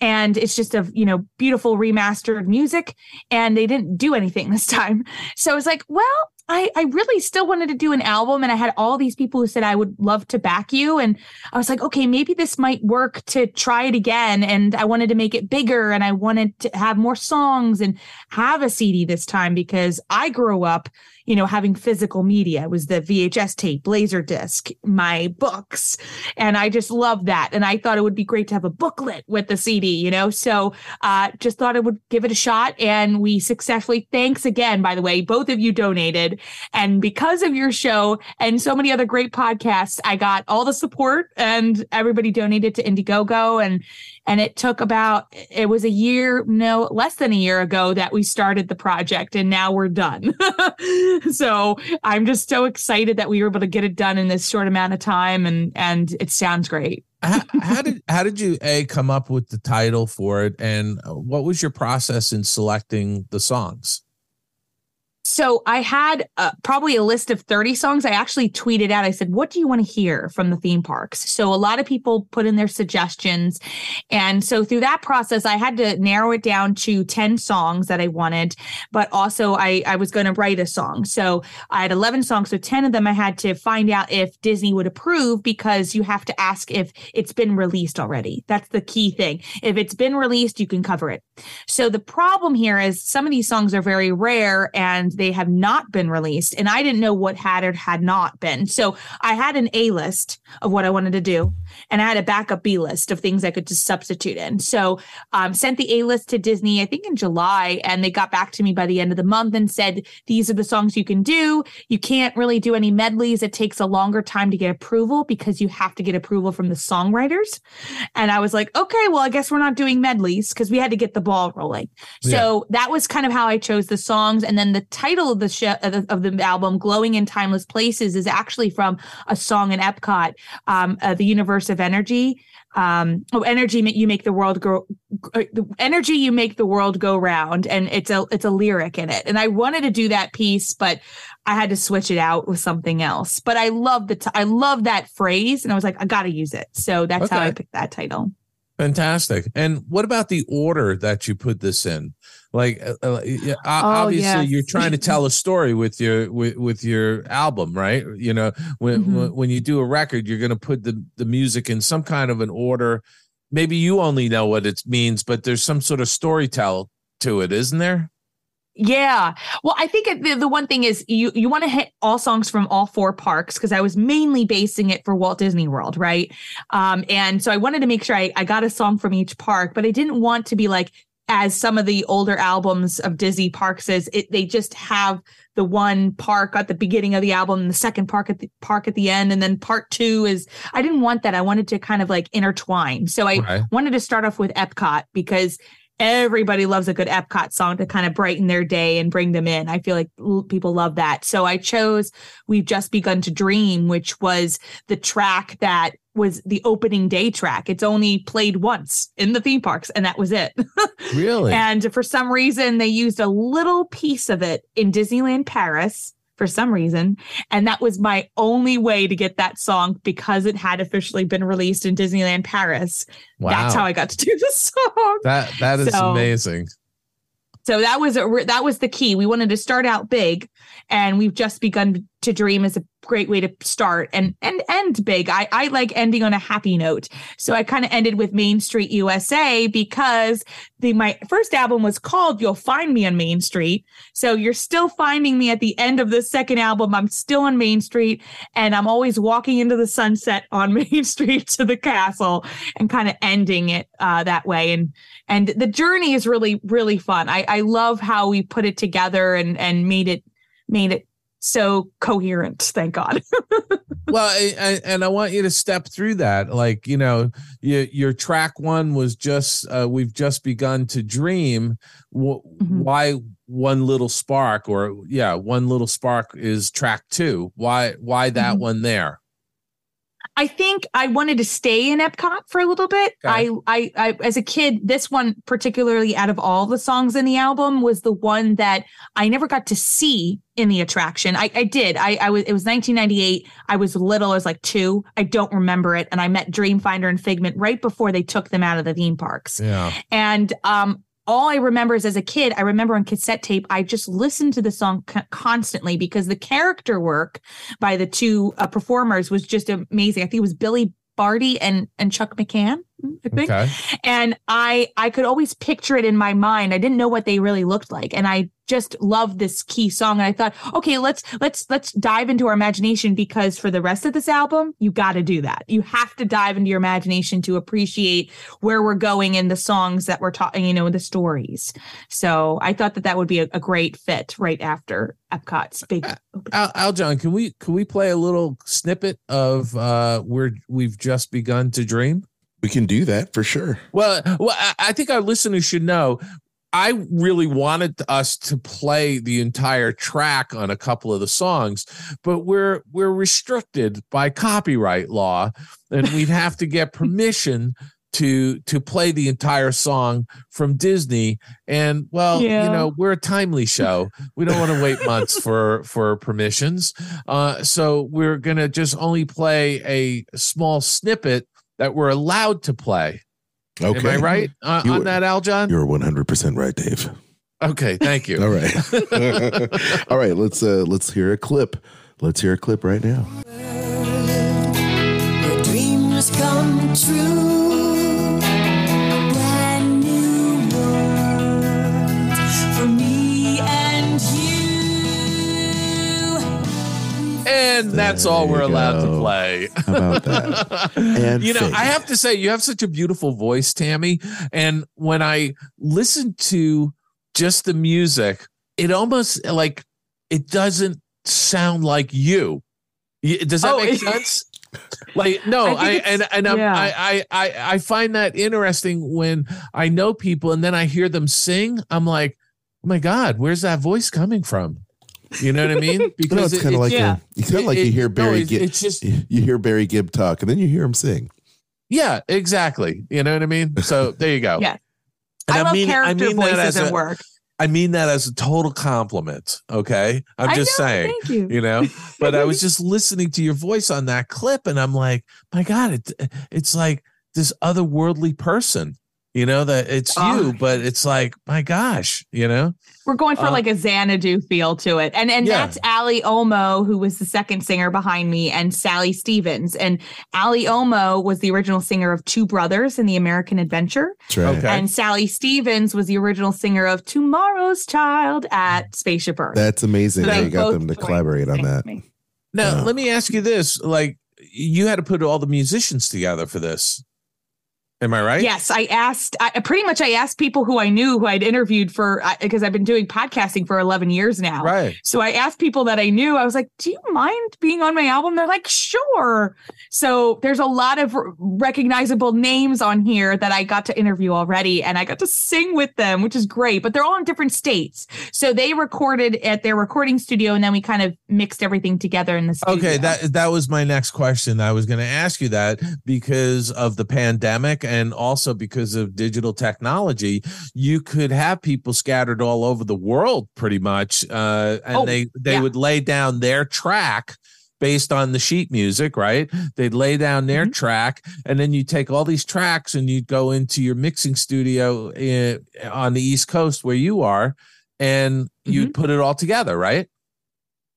And it's just a, you know, beautiful remastered music. And they didn't do anything this time. So I was like, well, I, I really still wanted to do an album and I had all these people who said I would love to back you. And I was like, okay, maybe this might work to try it again. And I wanted to make it bigger and I wanted to have more songs and have a CD this time because I grew up, you know, having physical media. It was the VHS tape, laser disc, my books. And I just loved that. And I thought it would be great to have a booklet with the CD, you know? So uh just thought I would give it a shot. And we successfully, thanks again, by the way, both of you donated. And because of your show and so many other great podcasts, I got all the support and everybody donated to Indiegogo. And and it took about it was a year, no, less than a year ago that we started the project and now we're done. so I'm just so excited that we were able to get it done in this short amount of time and and it sounds great. how, how did how did you a come up with the title for it, and uh, what was your process in selecting the songs? So I had uh, probably a list of 30 songs. I actually tweeted out, I said, What do you want to hear from the theme parks? So a lot of people put in their suggestions. And so through that process, I had to narrow it down to 10 songs that I wanted, but also I, I was going to write a song. So I had 11 songs. So 10 of them I had to find out if Disney would approve because you have to ask if it's been released already. That's the key thing. If it's been released, you can cover it. So the problem here is some of these songs are very rare and they have not been released. And I didn't know what had or had not been. So I had an A list of what I wanted to do, and I had a backup B list of things I could just substitute in. So um, sent the A list to Disney, I think in July, and they got back to me by the end of the month and said, These are the songs you can do. You can't really do any medleys. It takes a longer time to get approval because you have to get approval from the songwriters. And I was like, Okay, well, I guess we're not doing medleys because we had to get the ball rolling. So that was kind of how I chose the songs. And then the title of the show of the, of the album, "Glowing in Timeless Places," is actually from a song in Epcot, um, uh, "The Universe of Energy." Um, oh, energy you make the world go. uh, The energy you make the world go round, and it's a it's a lyric in it. And I wanted to do that piece, but I had to switch it out with something else. But I love the t- I love that phrase, and I was like, I got to use it. So that's how I picked that title. Fantastic. And what about the order that you put this in? Like, uh, uh, Oh, obviously, yes. you're trying to tell a story with your with, with your album, right? You know, when Mhm. when, when you do a record, you're going to put the the music in some kind of an order. Maybe you only know what it means, but there's some sort of storytell to it, isn't there? Yeah. Well, I think the, the one thing is you you want to hit all songs from all four parks because I was mainly basing it for Walt Disney World, right? Um, and so I wanted to make sure I, I got a song from each park, but I didn't want to be like as some of the older albums of Disney parks is it they just have the one park at the beginning of the album and the second park at the park at the end and then part two is I didn't want that. I wanted to kind of like intertwine. So I Right. wanted to start off with Epcot because everybody loves a good Epcot song to kind of brighten their day and bring them in. I feel like l- people love that. So I chose We've Just Begun to Dream, which was the track that was the opening day track. It's only played once in the theme parks, and that was it. Really? and for some reason, they used a little piece of it in Disneyland Paris. For some reason. And that was my only way to get that song because it had officially been released in Disneyland Paris. wow. That's how I got to do the song. that that is So- amazing. So that was a, that was the key. We wanted to start out big, and we've just begun to dream is a great way to start and and end big. I I like ending on a happy note. So I kind of ended with Main Street USA because the my first album was called You'll Find Me on Main Street. So you're still finding me at the end of the second album. I'm still on Main Street and I'm always walking into the sunset on Main Street to the castle and kind of ending it uh, that way. And and the journey is really really fun. I I love how we put it together and and made it made it so coherent. Thank God. well I, I, and i want you to step through that like you know your, your track one was just uh, we've just begun to dream Wh- Mhm. why one little spark or yeah one little spark is track two why why that Mhm. one there I think I wanted to stay in Epcot for a little bit. Okay. I, I, I, as a kid, this one particularly out of all the songs in the album was the one that I never got to see in the attraction. I, I did. I, I was. It was 1998. I was little. I was like two. I don't remember it. And I met Dreamfinder and Figment right before they took them out of the theme parks. yeah And um, all I remember is as a kid, I remember on cassette tape, I just listened to the song co- constantly because the character work by the two uh, performers was just amazing. I think it was Billy Barty and and Chuck McCann. I think. Okay. And i i could always picture it in my mind. I didn't know what they really looked like. And i just loved this key song. And i thought okay let's let's let's dive into our imagination because for the rest of this album you got to do that. You have to dive into your imagination to appreciate where we're going in the songs that we're talking you know the stories. So i thought that that would be a, a great fit right after epcot's big Al, Aljon, can we can we play a little snippet of uh where we've just begun to dream We can do that for sure. Well, well, I- I think our listeners should know. I really wanted us to play the entire track on a couple of the songs, but we're we're restricted by copyright law, and we'd have to get permission to to play the entire song from Disney. And well, Yeah. you know, we're a timely show. We don't want to wait months for for permissions. Uh, so we're gonna just only play a small snippet that we're allowed to play. Okay. Am I right uh, on were- that, Aljon? You're 100% right, Dave. Okay, thank you. All right. All right, let's uh let's hear a clip. Let's hear a clip right now. Your dreams come true. And that's all we're you allowed to play. How about that? And you know, fade. I have to say, you have such a beautiful voice, Tammy. And when I listen to just the music, it almost like it doesn't sound like you. Does that Oh, make sense? Like no, I I, and and I'm, yeah. I, I I I find that interesting when I know people and then I hear them sing. I'm like, oh my god, where's that voice coming from? You know what I mean? Because know, it's it- kind of it- like yeah. a, you kind of like it- you hear no, Barry it's, Gibb. it's just you hear Barry Gibb talk, and then you hear him sing. Yeah, exactly. You know what I mean? So there you go. Yeah. And I, love character that voices as at a- work. I mean that as a total compliment. Okay. I'm just know, saying, Thank you. you know, but I was just listening to your voice on that clip and I'm like, my God, it, it's like this otherworldly person, you know, that it's Ah. you, but it's like, my gosh, you know? We're going for Uh, like a Xanadu feel to it. And and Yeah. that's Ali Omo, who was the second singer behind me, and Sally Stevens. And Ali Omo was the original singer of Two Brothers in the American Adventure. That's right. Okay. And Sally Stevens was the original singer of Tomorrow's Child at Spaceship Earth. That's amazing. So how you got them to collaborate on that. with me. Now, Yeah. let me ask you this. Like, you had to put all the musicians together for this. Am I right? Yes, I asked. I pretty much I asked people who I knew who I'd interviewed for because I've been doing podcasting for eleven years now. Right. So I asked people that I knew. I was like, "Do you mind being on my album?" They're like, "Sure." So there's a lot of recognizable names on here that I got to interview already, and I got to sing with them, which is great. But they're all in different states, so they recorded at their recording studio, and then we kind of mixed everything together in the studio. Okay, that that was my next question. I was going to ask you that because of the pandemic and also because of digital technology, you could have people scattered all over the world, pretty much, uh, and Oh, they they yeah. would lay down their track based on the sheet music, right? They'd lay down their Mm-hmm. track, and then you take all these tracks and you'd go into your mixing studio in, on the East Coast where you are, and Mm-hmm. you'd put it all together, right?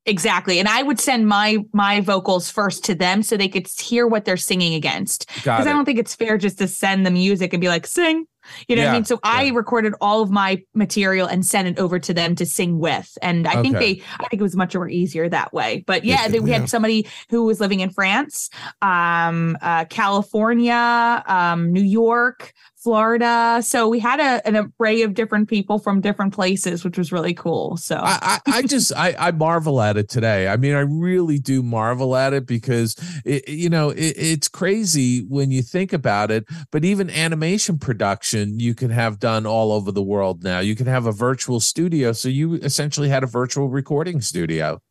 Exactly. And I would send my my vocals first to them so they could hear what they're singing against. Because I don't think it's fair just to send the music and be like, sing. You know what I mean? So I recorded all of my material and sent it over to them to sing with. And I think they I think it was much more easier that way. But yeah, Yeah, then we yeah. had somebody who was living in France, um, uh, California, um, New York, Florida. So we had a, an array of different people from different places, which was really cool. So I, I, I just I, I marvel at it today. I mean, I really do marvel at it because it, you know it, it's crazy when you think about it. But even animation production, you can have done all over the world now. You can have a virtual studio, so you essentially had a virtual recording studio.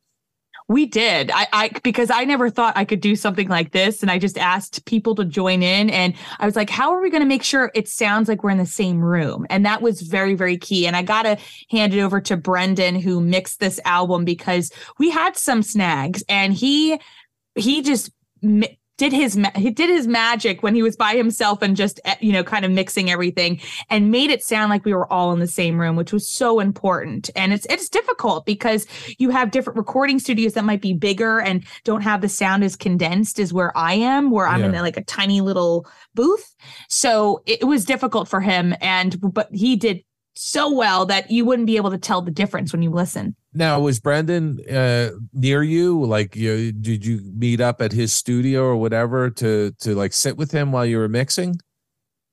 We did. I, I because I never thought I could do something like this, and I just asked people to join in, and I was like, "How are we going to make sure it sounds like we're in the same room?" And that was very, very key. And I got to hand it over to Brendan, who mixed this album, because we had some snags, and he he just did his ma- he did his magic when he was by himself and just eh, you know kind of mixing everything and made it sound like we were all in the same room which was so important and it's it's difficult because you have different recording studios that might be bigger and don't have the sound as condensed as where I am where I'm in Yeah. like a tiny little booth so it, it was difficult for him and but he did so well that you wouldn't be able to tell the difference when you listen Now, was Brendan uh, near you? Like, you did you meet up at his studio or whatever to to like sit with him while you were mixing?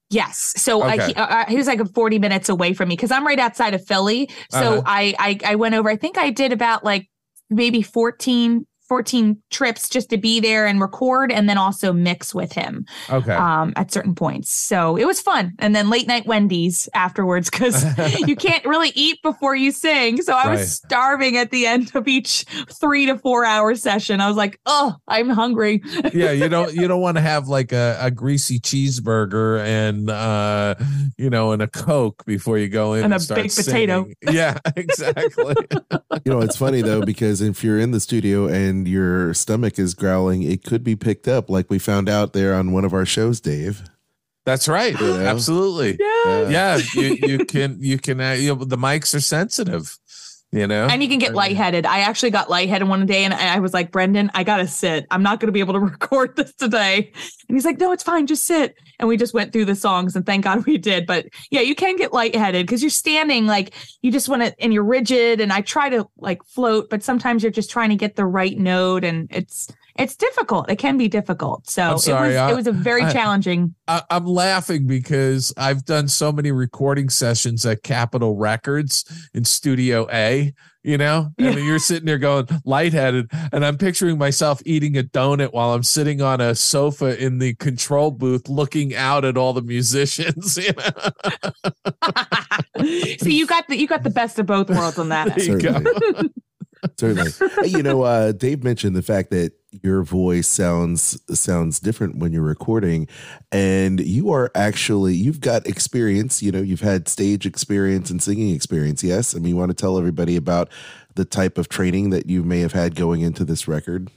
Yes. So I, he, uh, he was like 40 minutes away from me because I'm right outside of Philly. So Uh-huh. I, I I went over. I think I did about like maybe 14 14 trips just to be there and record and then also mix with him Okay. um, at certain points. So it was fun. And then late night Wendy's afterwards because you can't really eat before you sing. So I was Right. starving at the end of each three to four hour session. I was like, oh, I'm hungry. yeah, you don't you don't want to have like a, a greasy cheeseburger and uh you know and a coke before you go in And a start baked potato. Yeah, exactly. You know, it's funny though because if you're in the studio and your stomach is growling, it could be picked up, like we found out there on one of our shows, Dave. That's right. You know? Absolutely. Yeah. Yeah, you you can you can uh, you know, the mics are sensitive. You know, And you can get oh, lightheaded. I actually got lightheaded one day and I was like, Brendan, I got to sit. I'm not going to be able to record this today. And he's like, no, it's fine. Just sit. And we just went through the songs and thank God we did. But yeah, you can get lightheaded because you're standing like you just want to, and you're rigid. And I try to like float, but sometimes you're just trying to get the right note and it's, it's difficult. It can be difficult. So I'm sorry, it was, I- it was a very I- challenging. I, I'm laughing because I've done so many recording sessions at Capitol Records in Studio A. You know, Yeah. and you're sitting there going lightheaded, and I'm picturing myself eating a donut while I'm sitting on a sofa in the control booth, looking out at all the musicians. You know? so you got the, you got the best of both worlds on that. There you go. Certainly. Certainly. You know, uh, Dave mentioned the fact that your voice sounds sounds different when you're recording, and you are actually you've got experience. You know, you've had stage experience and singing experience. Yes, I mean, you want to tell everybody about the type of training that you may have had going into this record.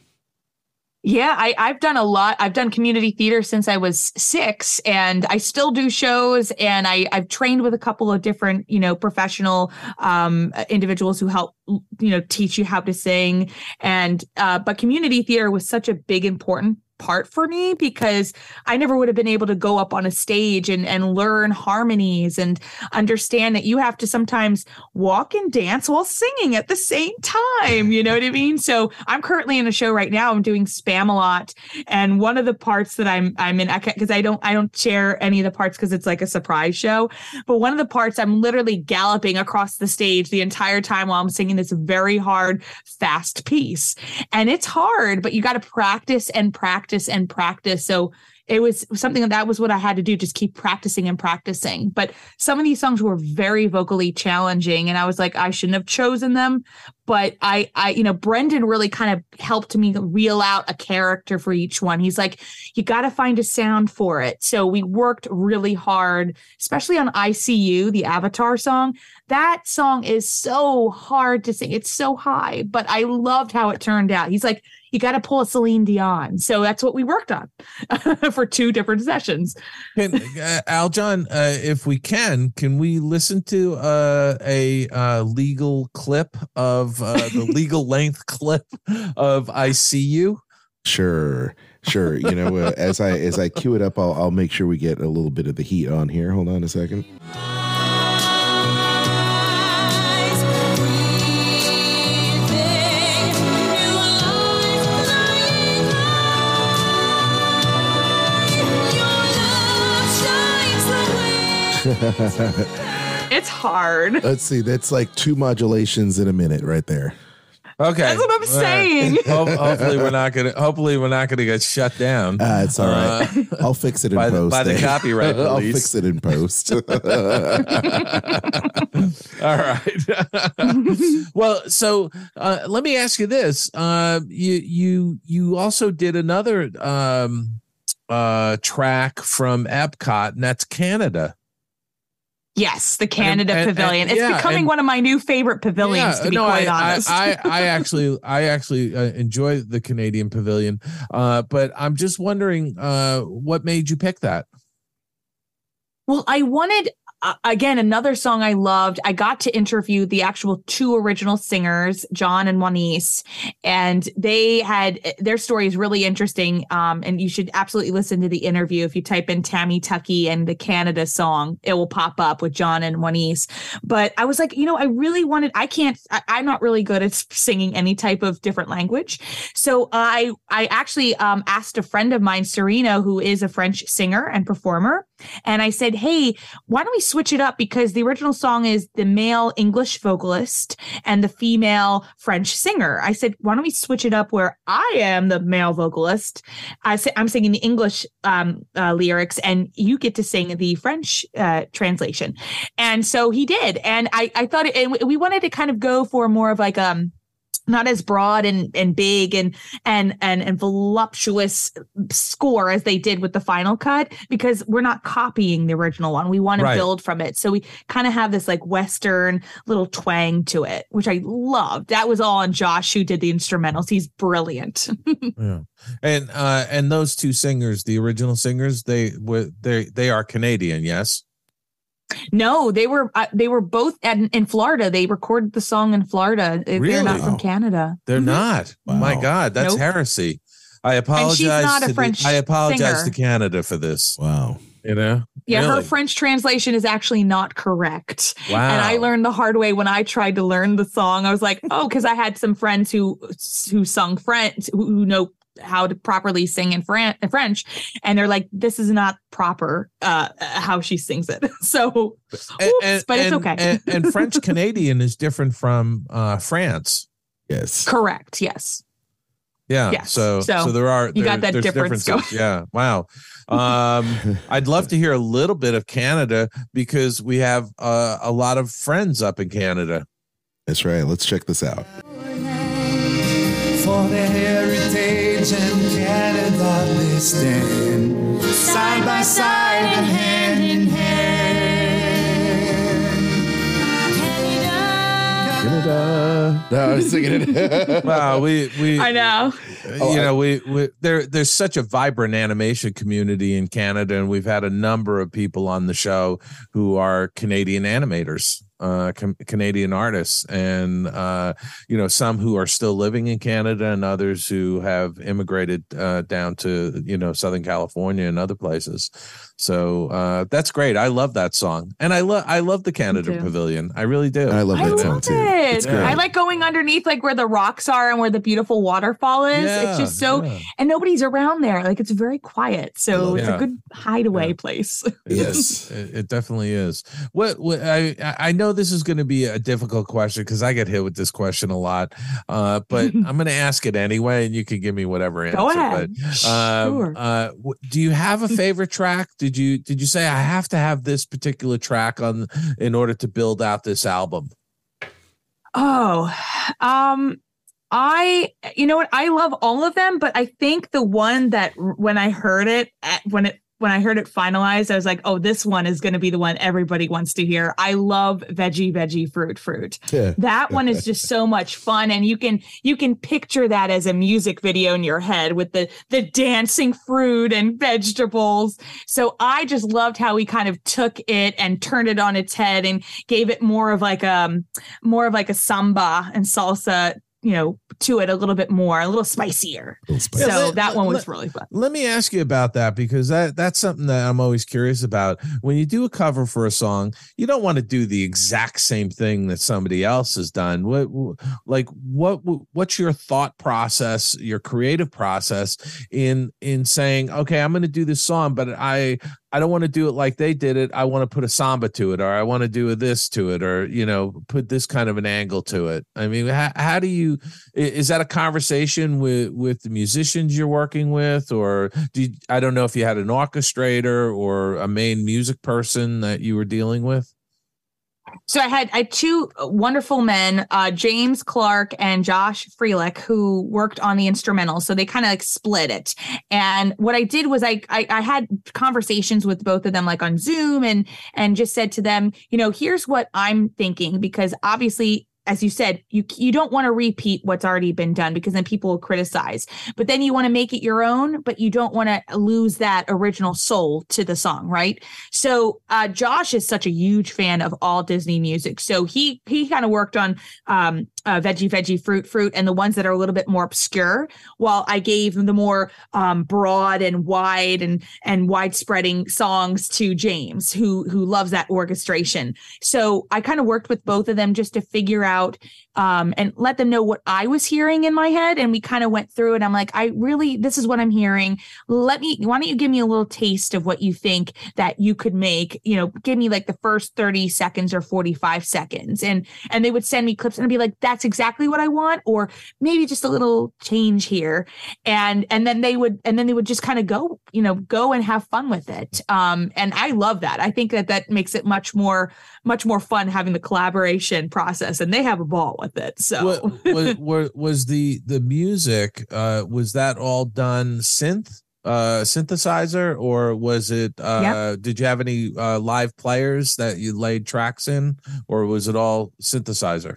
Yeah, I, I've done a lot. I've done community theater since I was six, and I still do shows. And I, I've trained with a couple of different, you know, professional um, individuals who help, you know, teach you how to sing. And uh, but community theater was such a big, important part for me because I never would have been able to go up on a stage and and learn harmonies and understand that you have to sometimes walk and dance while singing at the same time. You know what I mean? So I'm currently in a show right now. I'm doing Spamalot, and one of the parts that I'm I'm in because I don't I don't share any of the parts because it's like a surprise show. But one of the parts I'm literally galloping across the stage the entire time while I'm singing this very hard fast piece, and it's hard, but you got to practice and practice and practice. So it was something that was what I had to do, just keep practicing and practicing. But some of these songs were very vocally challenging, and I was like, I shouldn't have chosen them. But I, I, you know, Brendan really kind of helped me reel out a character for each one. He's like, you got to find a sound for it. So we worked really hard, especially on I See You, the Avatar song. That song is so hard to sing. It's so high, but I loved how it turned out. He's like, you got to pull a Celine Dion. So that's what we worked on for two different sessions. Can, uh, Aljon, uh, if we can, can we listen to uh, a uh, legal clip of uh, the legal length clip of "I See You"? Sure, sure. You know, uh, as I as I cue it up, I'll I'll make sure we get a little bit of the heat on here. Hold on a second. It's hard. Let's see. That's like two modulations in a minute, right there. Okay, That's what I'm All right. saying. Ho- hopefully, we're not gonna. Hopefully, we're not gonna get shut down. Ah, it's all right. Uh, I'll fix it in by the- post. by the Dave. copyright I'll fix it in post. All right. well, so uh, let me ask you this: uh, you you you also did another um, uh, track from Epcot, and that's Canada. Yes, the Canada and- and- Pavilion. it's yeah, becoming and- one of my new favorite pavilions, to be no, quite I, honest. I, I, I actually, I actually uh, enjoy the Canadian Pavilion, uh, but I'm just wondering, uh, what made you pick that? Well, I wanted uh, again another song I loved. I got to interview the actual two original singers, John and Juanice, and they had their story is really interesting. Um, and you should absolutely listen to the interview. If you type in Tammy Tuckey and the Canada song, it will pop up with John and Juanice. But I was like, you know, I really wanted. I can't. I, I'm not really good at singing any type of different language, so I I actually um, asked a friend of mine, Serena, who is a French singer and performer and I said, "Hey, why don't we switch it up because the original song is the male English vocalist and the female French singer." I said, "Why don't we switch it up where I am the male vocalist? I say I'm singing the English um, uh, lyrics and you get to sing the French uh, translation." And so he did, and I I thought it, and we wanted to kind of go for more of like um not as broad and and big and and and and voluptuous score as they did with the final cut because we're not copying the original one. We want to build from it. So we kind of have this like western little twang to it, which I love. That was all on Josh who did the instrumentals. He's brilliant. Yeah. And uh and those two singers, the original singers, they were they they are Canadian, yes. No, they were uh, they were both at, in Florida. They recorded the song in Florida. They're Really? not from Canada. They're Mhm. not. My God, that's Nope. heresy. I apologize. She's not a to the- I apologize singer. to Canada for this. Wow. You know? Yeah, her French translation is actually not correct. Wow. And I learned the hard way when I tried to learn the song. I was like, oh, because I had some friends who who sung French, who, who know how to properly sing in Fran- in French, and they're like, this is not proper uh, how she sings it. So, And- oops, but it's and- okay. and, and French Canadian is different from uh France. Yes. correct. Yes. Yeah. Yes. So, so So, there are you got that there's difference differences. Yeah. Wow. Um, I'd love to hear a little bit of Canada because we have uh, a lot of friends up in Canada. That's right. Let's check this out. For the heritage and Canada they stand side by side and hand in hand. Canada. No, I was singing it. Wow. We we I know. Oh, you I- know we, we there there's such a vibrant animation community in Canada and we've had a number of people on the show who are Canadian animators uh com- Canadian artists and uh you know some who are still living in Canada and others who have immigrated uh down to you know Southern California and other places so uh that's great I love that song and I love I love the Canada. Pavilion I really do I love I that song love too. it. I like going underneath like where the rocks are and where the beautiful waterfall is. it's just so yeah. and nobody's around there. Like it's very quiet. So it's Yeah. a good hideaway Yeah. place. Yes. it, it definitely is. What, what I I know this is going to be a difficult question because I get hit with this question a lot, uh, but I'm going to ask it anyway, and you can give me whatever answer. Go ahead. But, um, sure. uh, do you have a favorite track? Did you did you say I have to have this particular track on in order to build out this album? Oh, um, I, you know what? I love all of them, but I think the one that when I heard it, when it, when I heard it finalized, I was like, oh, this one is going to be the one everybody wants to hear. I love veggie, veggie, fruit, fruit. Yeah. That one is just so much fun. And you can, you can picture that as a music video in your head with the, the dancing fruit and vegetables. So I just loved how he kind of took it and turned it on its head and gave it more of like um more of like a samba and salsa, you know, to it a little bit more, a little spicier. Little spice. Yeah, so let- that one was let- really fun. Let me ask you about that because that that's something that I'm always curious about. When you do a cover for a song, you don't want to do the exact same thing that somebody else has done. What like what what's your thought process, your creative process in in saying, "Okay, I'm going to do this song, but I I don't want to do it like they did it. I want to put a samba to it, or I want to do this to it, or you know, put this kind of an angle to it. I mean, how, how do you? Is that a conversation with with the musicians you're working with, or do you, I don't know if you had an orchestrator or a main music person that you were dealing with? So I had I had two wonderful men, uh, James Clark and Josh Freelick, who worked on the instrumental. So they kind of like split it. And what I did was I, I I had conversations with both of them, like on Zoom, and and just said to them, you know, here's what I'm thinking because obviously. As you said, you you don't want to repeat what's already been done because then people will criticize. But then you want to make it your own, but you don't want to lose that original soul to the song, right? So uh, Josh is such a huge fan of all Disney music. So he he kind of worked on um, uh, veggie, veggie, fruit, fruit, and the ones that are a little bit more obscure. While I gave the more um, broad and wide and and widespreading songs to James, who who loves that orchestration. So I kind of worked with both of them just to figure out um, and let them know what I was hearing in my head. And we kind of went through it. I'm like, I really, this is what I'm hearing. Let me, why don't you give me a little taste of what you think that you could make? You know, give me like the first 30 seconds or 45 seconds. And, and they would send me clips and I'd be like, that's exactly what I want. Or maybe just a little change here. And, and then they would, and then they would just kind of go, you know, go and have fun with it. Um, and I love that. I think that that makes it much more, much more fun having the collaboration process and they have a ball with it. So. What, was, was was the the music uh was that all done synth uh synthesizer or was it uh did you have any uh live players that you laid tracks in or was it all synthesizer?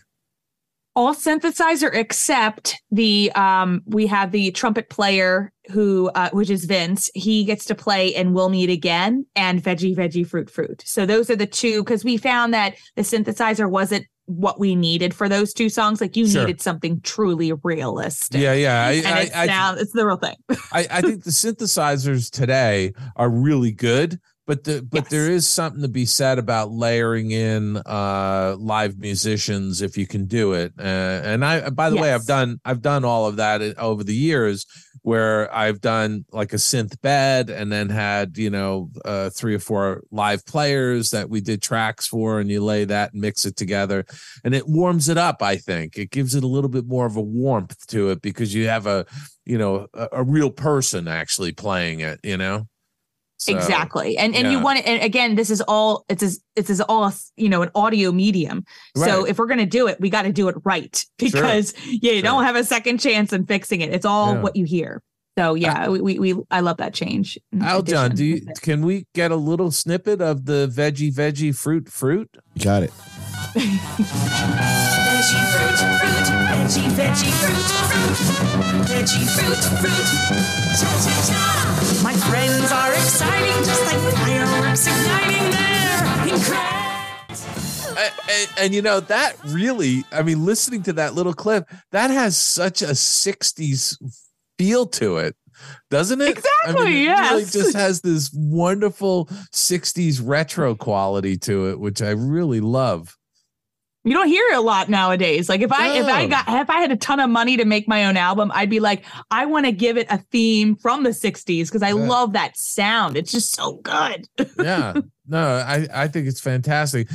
All synthesizer except the um we have the trumpet player who uh which is Vince. He gets to play and we'll meet again and veggie veggie fruit fruit. So those are the two because we found that the synthesizer wasn't what we needed for those two songs like you Sure. needed something truly realistic yeah yeah I, and I, it's I, now it's the real thing I, I think the synthesizers today are really good, but the but Yes. there is something to be said about layering in uh live musicians if you can do it. Uh, and I by the way, I've done I've done all of that over the years where I've done like a synth bed and then had, you know, uh three or four live players that we did tracks for and you lay that and mix it together and it warms it up, I think. It gives it a little bit more of a warmth to it because you have a you know a, a real person actually playing it you know So, exactly. And and you want it and again this is all it's as it's as all you know an audio medium. So if we're going to do it we got to do it right because yeah you Sure. don't have a second chance in fixing it. It's all Yeah. what you hear so uh, yeah we, we we i love that change Aljon, do you can we get a little snippet of the veggie veggie fruit fruit? Got it. Veggie fruit, fruit, veggie, veggie fruit, fruit, veggie fruit, fruit. Cha cha cha. My friends are exciting, just like fireworks igniting their incredible. And, and, and you know that really, I mean, listening to that little clip, that has such a '60s feel to it, doesn't it? I Exactly, mean, it really just has this wonderful '60s retro quality to it, which I really love. you don't hear it a lot nowadays. Like if i if i got if i had a ton of money to make my own album i'd be like i want to give it a theme from the 60s because i Yeah. love that sound. It's just so good. Yeah. No i i think it's fantastic.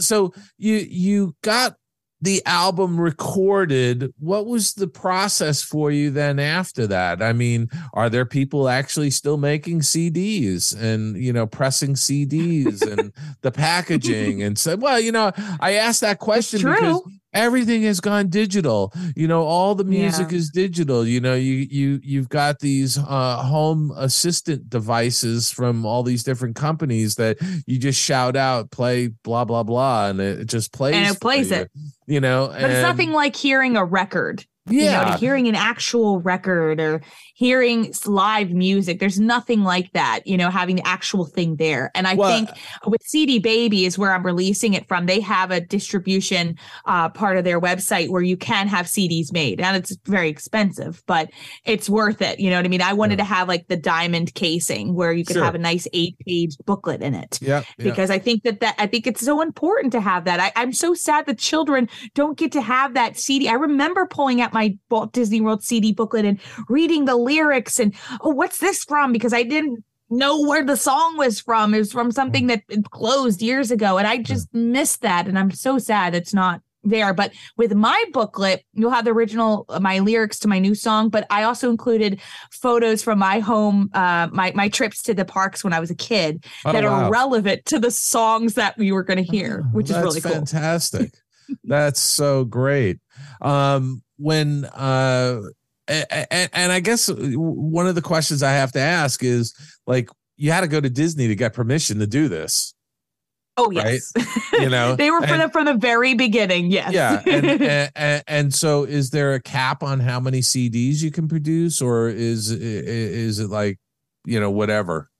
So you you got the album recorded what was the process for you then after that? I mean are there people actually still making cds and you know pressing cds and the packaging and so well you know i asked that question because everything has gone digital you know all the music Yeah. is digital you know you you you've got these uh home assistant devices from all these different companies that you just shout out play blah blah blah and it just plays And it plays you, it. you know But it's nothing like hearing a record. You know, yeah hearing an actual record or hearing live music. There's nothing like that, you know, having the actual thing there. And I Well- think with CD Baby is where I'm releasing it from. They have a distribution uh, part of their website where you can have CDs made. And it's very expensive, but it's worth it. You know what I mean? I wanted to have like the diamond casing where you could Sure. have a nice eight page booklet in it yeah, yeah. because I think that that I think it's so important to have that. I, I'm so sad that children don't get to have that CD. I remember pulling out my Walt Disney World CD booklet and reading the lyrics and oh, what's this from? Because I didn't know where the song was from. It was from something that closed years ago, and I just missed that. And I'm so sad it's not there. But with my booklet, you'll have the original uh, my lyrics to my new song, but I also included photos from my home, uh, my my trips to the parks when I was a kid Oh, that wow. are relevant to the songs that we were going to hear, which is really cool. fantastic. That's so great. Um, when uh, and, and I guess one of the questions I have to ask is like, you had to go to Disney to get permission to do this, Oh right? yes, you know, they were from and- the from the very beginning. Yes. yeah and, and, and and so is there a cap on how many cds you can produce or is is it like you know whatever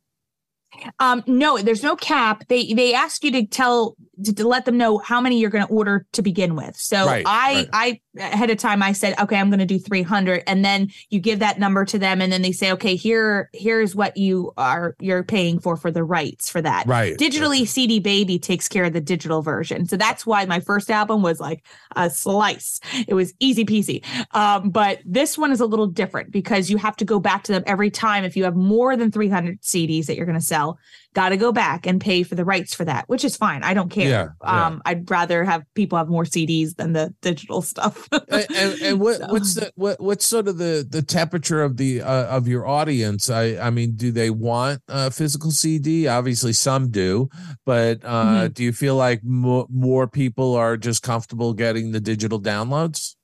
Um, no, there's no cap. They they ask you to tell to, to let them know how many you're going to order to begin with. So Right, I I ahead of time I said okay I'm going to do 300, and then you give that number to them, and then they say okay here here's what you are you're paying for for the rights for that. Right. Digitally, CD Baby takes care of the digital version, so that's why my first album was like a slice. It was easy peasy. Um, but this one is a little different because you have to go back to them every time if you have more than 300 CDs that you're going to sell. Got to go back and pay for the rights for that, which is fine. I don't care. Yeah, yeah. Um, I'd rather have people have more CDs than the digital stuff. and, and, and what So- what's the what what's sort of the the temperature of the uh, of your audience i i mean do they want a physical cd obviously some do but uh Mm-hmm. do you feel like more, more people are just comfortable getting the digital downloads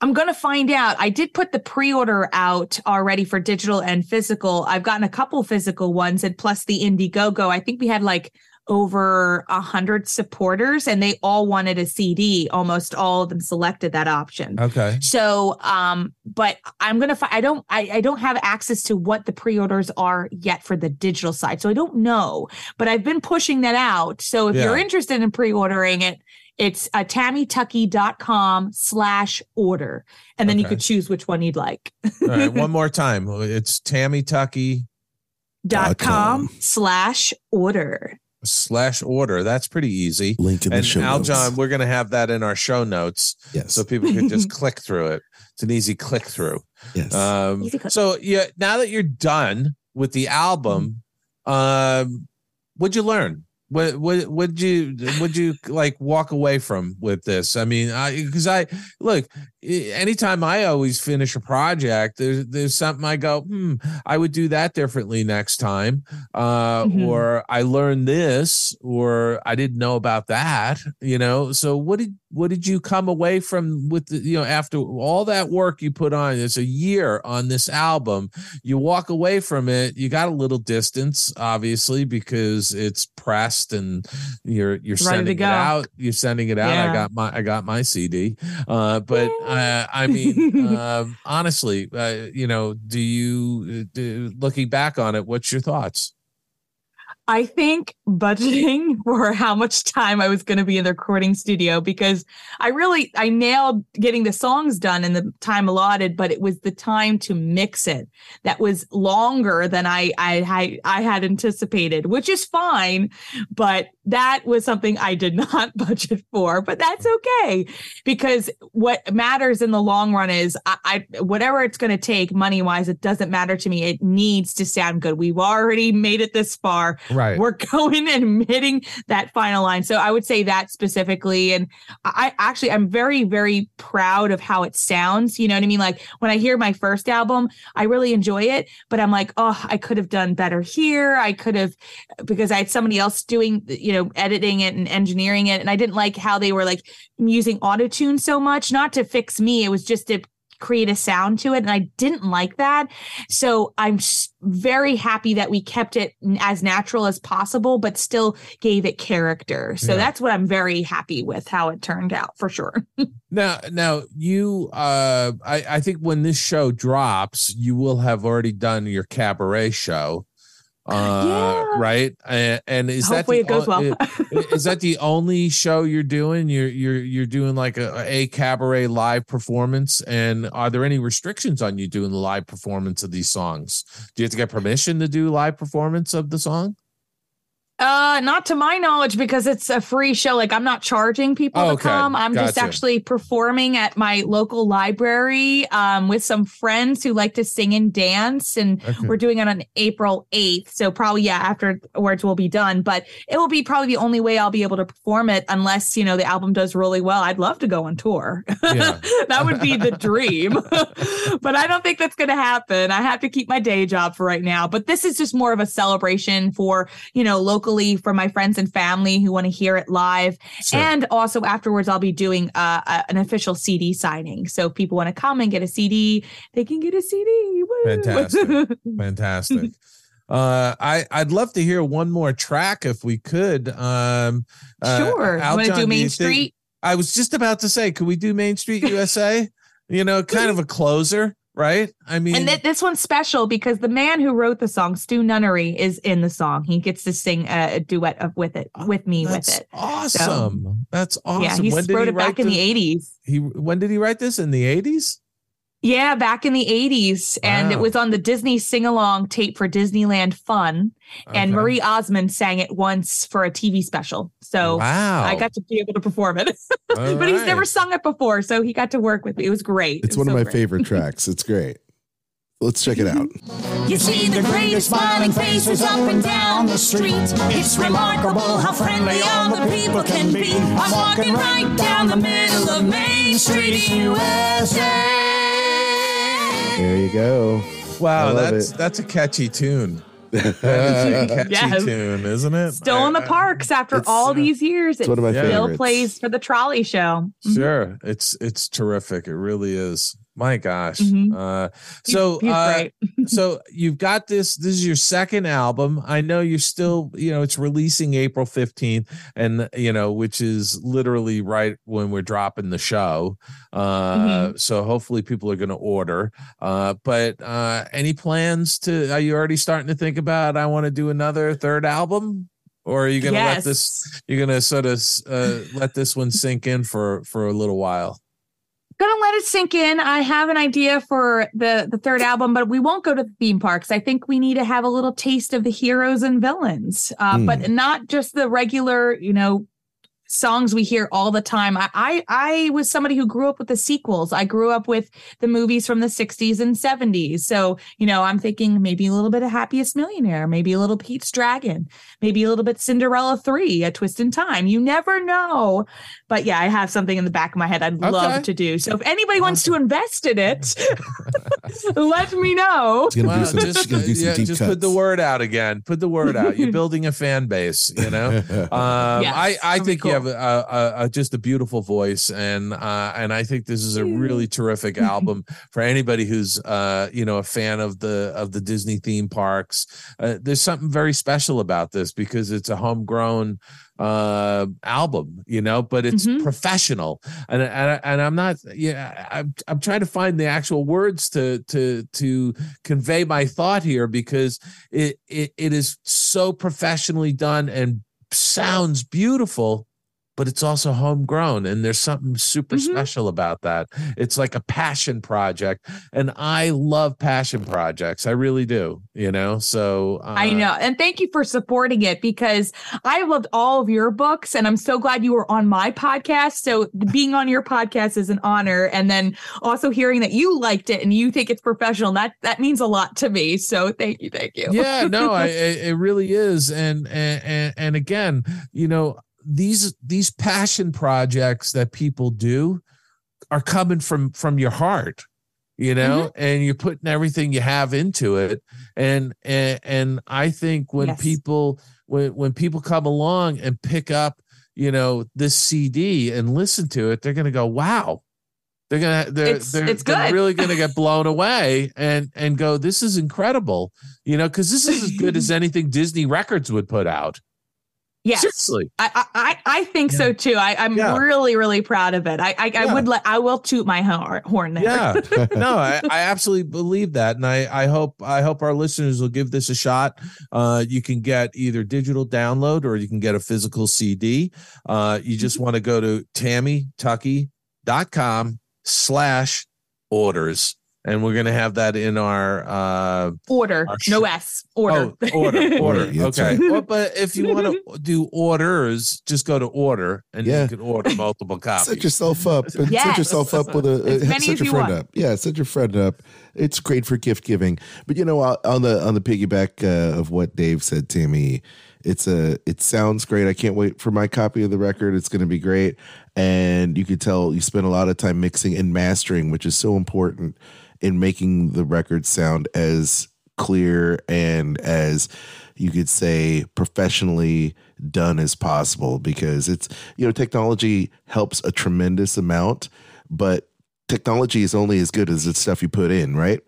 I'm going to find out. I did put the pre-order out already for digital and physical. I've gotten a couple physical ones and plus the Indiegogo. I think we had like over a hundred supporters and they all wanted a CD. Almost all of them selected that option. okay So, um, but I'm gonna. Fi- I don't. I, I don't have access to what the pre-orders are yet for the digital side, so I don't know. But I've been pushing that out. So if you're interested in pre-ordering it, it's uh, tammytuckey.com slash order, and then you Okay. could choose which one you'd like. all right one more time it's tammy tuckey dot com com. slash order. slash order that's pretty easy Link in the and show notes. aljon we're gonna have that in our show notes Yes. so people can just click through it it's an easy click through yes. Um, Easy click. so yeah, now that you're done with the album, um, what'd you learn? What what would you would you like walk away from with this? I mean, I because I look anytime I always finish a project, there's there's something I go, hmm, I would do that differently next time, uh, Mhm. or I learned this, or I didn't know about that, you know. So what did what did you come away from with the, you know after all that work you put on? It's a year on this album. You walk away from it, you got a little distance, obviously, because it's pressed and you're you're Ready sending it out. You're sending it out. I got my I got my CD. Uh, but uh, I mean, um, honestly, uh, you know, do you uh, do, looking back on it? What's your thoughts? I think budgeting for how much time I was going to be in the recording studio because I really I nailed getting the songs done in the time allotted, but it was the time to mix it that was longer than I I had I had anticipated, which is fine, but that was something I did not budget for. But that's okay because what matters in the long run is I, I whatever it's going to take money wise, it doesn't matter to me. It needs to sound good. We've already made it this far Right. we're going and hitting that final line. So I would say that specifically. And I I actually, I'm very, very proud of how it sounds. You know what I mean? Like when I hear my first album, I really enjoy it, but I'm like, oh, I could have done better here. I could have, because I had somebody else doing, you know, editing it and engineering it. And I didn't like how they were like using auto tune so much, not to fix me. It was just to create a sound to it. And I didn't like that. So I'm very happy that we kept it as natural as possible, but still gave it character. So Yeah. that's what I'm very happy with how it turned out for sure. Now, now you, uh, I, I think when this show drops, you will have already done your cabaret show, uh, Yeah. right? And, and is Hopefully that it goes the, well. o- is that the only show you're doing? You're you're you're doing like a, a cabaret live performance, and are there any restrictions on you doing the live performance of these songs? Do you have to get permission to do live performance of the song? Uh, not to my knowledge, because it's a free show. Like I'm not charging people Oh, to okay. come. I'm just actually performing at my local library um, with some friends who like to sing and dance, and Okay. we're doing it on April 8th. So probably yeah, afterwards we'll be done. But it will be probably the only way I'll be able to perform it, unless you know the album does really well. I'd love to go on tour. Yeah. that would be the dream. but I don't think that's going to happen. I have to keep my day job for right now. But this is just more of a celebration for, you know, locally for my friends and family who want to hear it live. Sure. And also afterwards, I'll be doing uh, a, an official CD signing. So if people want to come and get a CD, they can get a CD. Woo! Fantastic. Fantastic. Uh, I I'd love to hear one more track if we could. Um, uh, sure. want to do Main think- Street? I was just about to say, could we do Main Street USA? you know, kind of a closer, right? I mean, And th- this one's special because the man who wrote the song, Stu Nunnery, is in the song. He gets to sing a, a duet of with it with me that's with it. awesome. that's awesome. Yeah, he when wrote he it back write in the eighties. He when did he write this in the eighties? Yeah, back in the eighties, and it was on the Disney sing along tape for Disneyland Fun. And Marie Osmond sang it once for a TV special, so wow, I got to be able to perform it. All but he's never sung it before, so he got to work with me. It was great. It's It was one of my great. favorite tracks. It's great. Let's check it out. You see the greatest smiling faces up and down the street. It's remarkable how friendly all the people can be. I'm walking right down the middle of Main Street, USA. There you go. Wow, that's it. that's a catchy tune. That is a catchy Yes. tune, isn't it? Still in the I- I- parks after it's- all these years. It one of my still favorites. plays for the trolley show. Mhm. Sure, it's it's terrific. It really is. My gosh. Mhm. Uh, so he's uh, great. so you've got this. This is your second album. I know you're still, you know, it's releasing April 15th, and you know, which is literally right when we're dropping the show. Uh, Mm-hmm. So hopefully people are going to order. Uh, but uh, any plans to? Are you already starting to think about? I want to do another third album. Or are you gonna let this? You're gonna sort of uh, let this one sink in for for a little while. Gonna let it sink in. I have an idea for the the third album, but we won't go to the theme parks. I think we need to have a little taste of the heroes and villains, uh, but not just the regular, you know, songs we hear all the time. I, I I was somebody who grew up with the sequels. I grew up with the movies from the 60s and 70s. So, you know, I'm thinking maybe a little bit of Happiest Millionaire, maybe a little Pete's Dragon, maybe a little bit Cinderella 3, A Twist in Time. You never know. But yeah, I have something in the back of my head I'd Okay. love to do. So if anybody wants to invest in it, let me know. Well, some, just, she's gonna do some yeah, just put the word out again. Put the word out. You're building a fan base. You know, um, Yes, I I think you cool. Have a, a, a, just a beautiful voice, and uh, and I think this is a really terrific album for anybody who's uh, you know a fan of the of the Disney theme parks. Uh, there's something very special about this because it's a homegrown uh album you know but it's Mhm. professional and and, and i'm not yeah I'm, I'm trying to find the actual words to to to convey my thought here because it it, it is so professionally done and sounds beautiful but it's also homegrown and there's something super Mhm. special about that it's like a passion project and i love passion projects i really do you know so uh, I know. And thank you for supporting it because I loved all of your books and I'm so glad you were on my podcast. So being on your podcast is an honor. And then also hearing that you liked it and you think it's professional, that that means a lot to me. So thank you. Thank you. yeah no I, it, really is and and and again you know these these passion projects that people do are coming from from your heart you know mm-hmm. and you're putting everything you have into it. And and, and i think when Yes. people when when people come along and pick up you know this cd and listen to it they're gonna go wow. They're gonna they're It's- they're, it's they're really gonna get blown away and and go this is incredible you know because this is as good as anything disney records would put out Yes. seriously I, I I- think so too. I, I'm Yeah. really, really proud of it. I I, I would let I will toot my horn horn there. Yeah, no, I, I absolutely believe that, and I, I hope I hope our listeners will give this a shot. Uh, you can get either digital download or you can get a physical CD. Uh, you just want to go to tammytuckey.com slash orders, and we're gonna have that in our uh, Order. Our No S. Order. Oh, order, order. Okay. Well, but if you want to do orders, just go to order, and Yeah. you can order multiple copies. Set yourself up. and Set yourself up with a As uh, many set as your you friend want. up. Yeah, set your friend up. It's great for gift giving. But you know, on the on the piggyback uh, of what Dave said, Tammy, it's a it sounds great. I can't wait for my copy of the record. It's going to be great, and you could tell you spend a lot of time mixing and mastering, which is so important in making the record sound as clear and as you could say professionally done as possible because it's you know technology helps a tremendous amount but technology is only as good as the stuff you put in right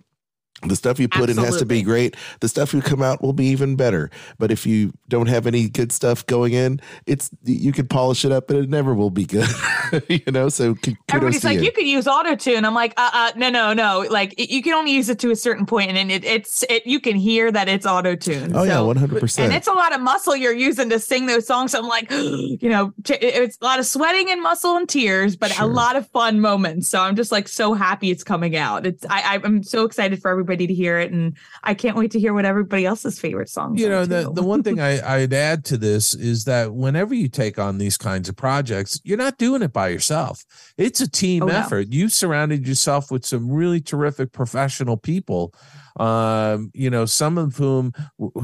The stuff you put in has to be great. The stuff you come out will be even better. But if you don't have any good stuff going in, it's you can polish it up, but it never will be good. you know, so Everybody's like, you. you could use auto tune. I'm like, uh, uh, no, no, no. Like, it, you can only use it to a certain point, and then it, it's it. You can hear that it's auto tune. Oh, yeah, 100%. And it's a lot of muscle you're using to sing those songs. I'm like, you know, t- it's a lot of sweating and muscle and tears, but Sure. a lot of fun moments. So I'm just like so happy it's coming out. It's I, I'm so excited for everybody to hear it, and I can't wait to hear what everybody else's favorite songs. you know the, the one thing I, i'd add to this is that whenever you take on these kinds of projects you're not doing it by yourself it's a team Oh, no. effort you've surrounded yourself with some really terrific professional people um you know some of whom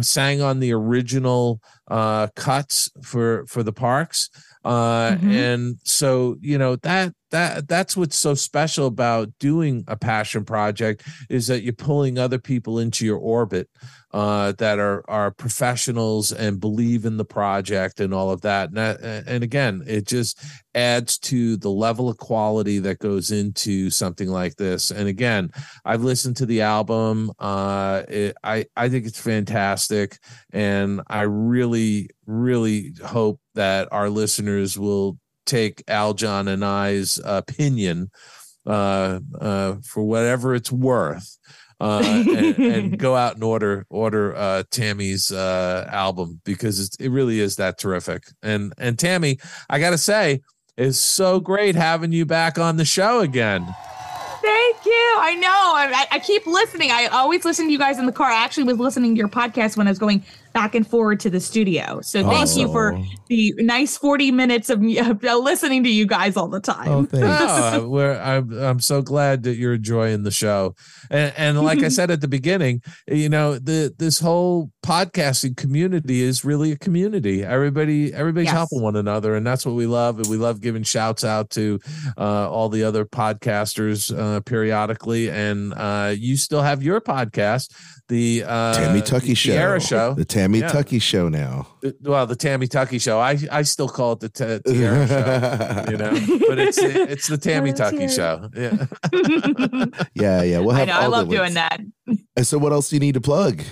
sang on the original uh cuts for for the parks uh Mhm. and so you know that that that's what's so special about doing a passion project is that you're pulling other people into your orbit uh, that are are professionals and believe in the project and all of that. And, that, and again, it just adds to the level of quality that goes into something like this. And again, I've listened to the album. Uh, it, I I think it's fantastic, and I really really hope that our listeners will take Aljon and I's opinion uh, uh, for whatever it's worth uh, and, and go out and order order uh, Tammy's uh, album because it's, it really is that terrific. And and Tammy, I gotta say, it's so great having you back on the show again. Thank you. I know. I, I- I keep listening. I always listen to you guys in the car. I actually was listening to your podcast when I was going back and forward to the studio. So thank you for Oh. the nice 40 minutes of me of uh, listening to you guys all the time. Oh, thanks. Oh, we're, I'm I'm so glad that you're enjoying the show, and and like I said at the beginning, you know the this whole podcasting community is really a community. Everybody everybody's Yes. helping one another, and that's what we love. And we love giving shouts out to uh, all the other podcasters uh, periodically. And uh, you still have your podcast, the uh, Tammy the Tuckey Show. Tiara Show. The Tammy Yeah. Tuckey Show now. The- well, the Tammy Tuckey Show. I I still call it the T- Tiara Show. You know, but it's it's the Tammy Tuckey Tiara. Show. Yeah. yeah, yeah. We'll I have know. I love doing links. that. And so, what else do you need to plug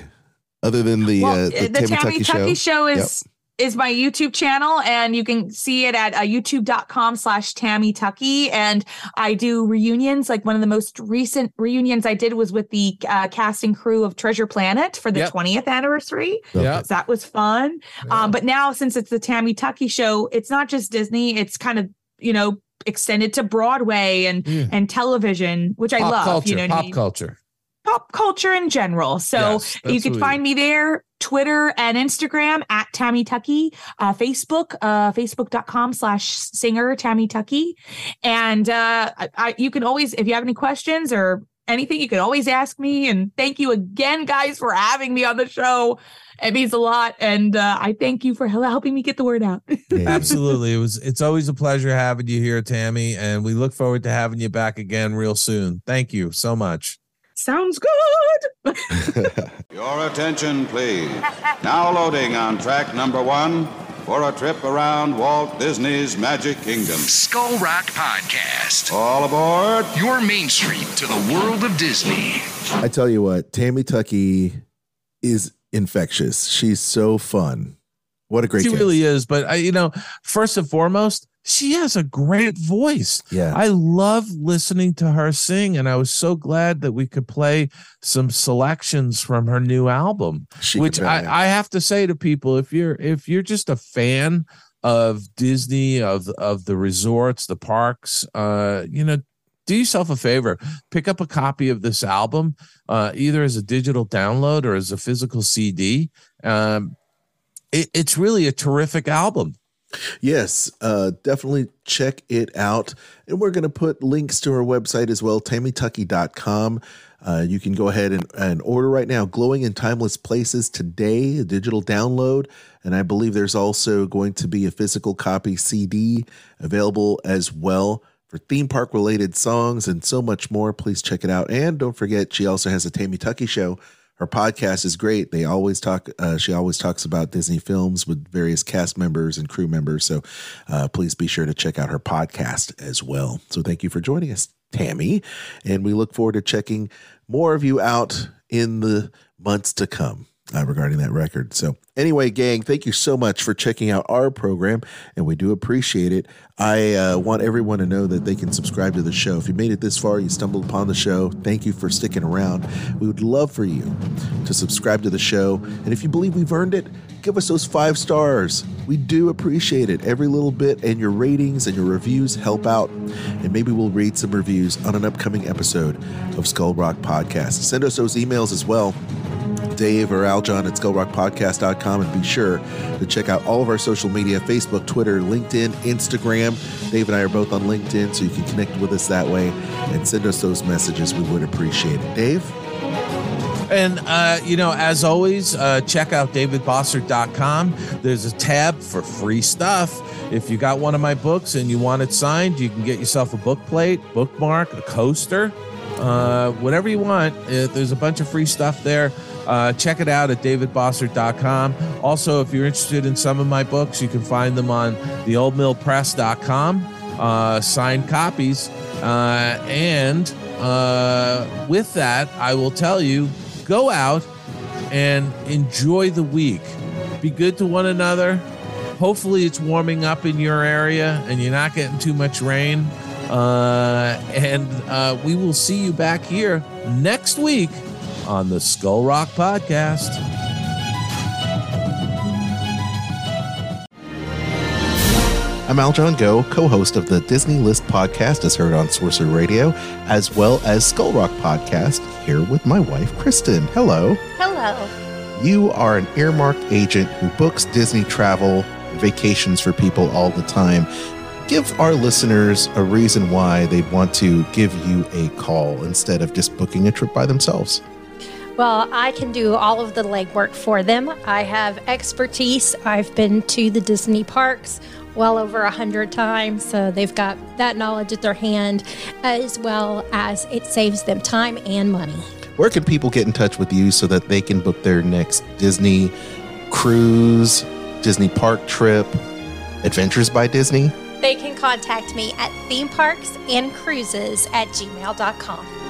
other than the, well, uh, the, the, Tammy, Tuckey, show? is is my YouTube channel, and you can see it at uh, youtube.com slash Tammy Tuckey. And I do reunions. Like one of the most recent reunions I did was with the uh, casting crew of Treasure Planet for the Yep. 20th anniversary. Yeah. So that was fun. Um, but now since it's the Tammy Tuckey show, it's not just Disney, it's kind of, you know, extended to Broadway and Yeah. and television, which I pop love. culture. you know, what I pop mean? culture. Pop culture in general. So Yes, you can find me there, Twitter and Instagram at Tammy Tuckey, uh, Facebook, uh, facebook.com slash singer Tammy Tuckey. And uh, I, you can always, if you have any questions or anything, you can always ask me. And thank you again, guys, for having me on the show. It means a lot. And uh, I thank you for helping me get the word out. Yeah. Absolutely. It was it's always a pleasure having you here, Tammy, and we look forward to having you back again real soon. Thank you so much. Sounds good. Your attention, please. Now loading on track number one for a trip around Walt Disney's Magic Kingdom. Skull Rock Podcast. All aboard. Your main street to the world of Disney. I tell you what, Tammy Tuckey is infectious. She's so fun. What a great she guest. really is. But I, you know, first and foremost, she has a great voice. Yeah. I love listening to her sing, and I was so glad that we could play some selections from her new album. She which. I, I have to say to people, if you're if you're just a fan of Disney, of of the resorts, the parks, uh, you know, do yourself a favor, pick up a copy of this album, uh, either as a digital download or as a physical CD. Um, it, it's really a terrific album. Yes, uh, definitely check it out. And we're going to put links to our website as well, tammytuckey.com. Uh, you can go ahead and, and order right now Glowing in Timeless Places today, a digital download. And I believe there's also going to be a physical copy CD available as well for theme park related songs and so much more. Please check it out. And don't forget, she also has a Tammy Tuckey show. Her podcast is great. They always talk. Uh, she always talks about Disney films with various cast members and crew members. So uh, please be sure to check out her podcast as well. So thank you for joining us, Tammy, and we look forward to checking more of you out in the months to come uh, regarding that record. So, anyway, gang, thank you so much for checking out our program, and we do appreciate it. I uh, want everyone to know that they can subscribe to the show. If you made it this far, you stumbled upon the show, thank you for sticking around. We would love for you to subscribe to the show, and if you believe we've earned it, give us those five stars. We do appreciate it. Every little bit, and your ratings and your reviews help out. And maybe we'll read some reviews on an upcoming episode of Skull Rock Podcast. Send us those emails as well. Dave or Al Aljon at skullrockpodcast.com and be sure to check out all of our social media Facebook, Twitter, LinkedIn, Instagram. Dave and I are both on LinkedIn, so you can connect with us that way and send us those messages. We would appreciate it. Dave? And, uh, you know, as always, uh, check out davidbossert.com. There's a tab for free stuff. If you got one of my books and you want it signed, you can get yourself a book plate, bookmark, a coaster, uh, whatever you want. Uh, there's a bunch of free stuff there. Uh, check it out at davidbossert.com. Also, if you're interested in some of my books, you can find them on theoldmillpress.com, uh, signed copies. Uh, and uh, with that, I will tell you go out and enjoy the week. Be good to one another. Hopefully, it's warming up in your area and you're not getting too much rain. Uh, and uh, we will see you back here next week on the Skull Rock Podcast. I'm Aljon Go, co host of the Disney List podcast, as heard on Sorcerer Radio, as well as Skull Rock podcast, here with my wife, Kristen. Hello. Hello. You are an earmarked agent who books Disney travel vacations for people all the time. Give our listeners a reason why they want to give you a call instead of just booking a trip by themselves. Well, I can do all of the legwork for them. I have expertise. I've been to the Disney parks well over a hundred times, so they've got that knowledge at their hand, as well as it saves them time and money. Where can people get in touch with you so that they can book their next Disney cruise, Disney park trip, Adventures by Disney? They can contact me at themeparksandcruises at gmail.com.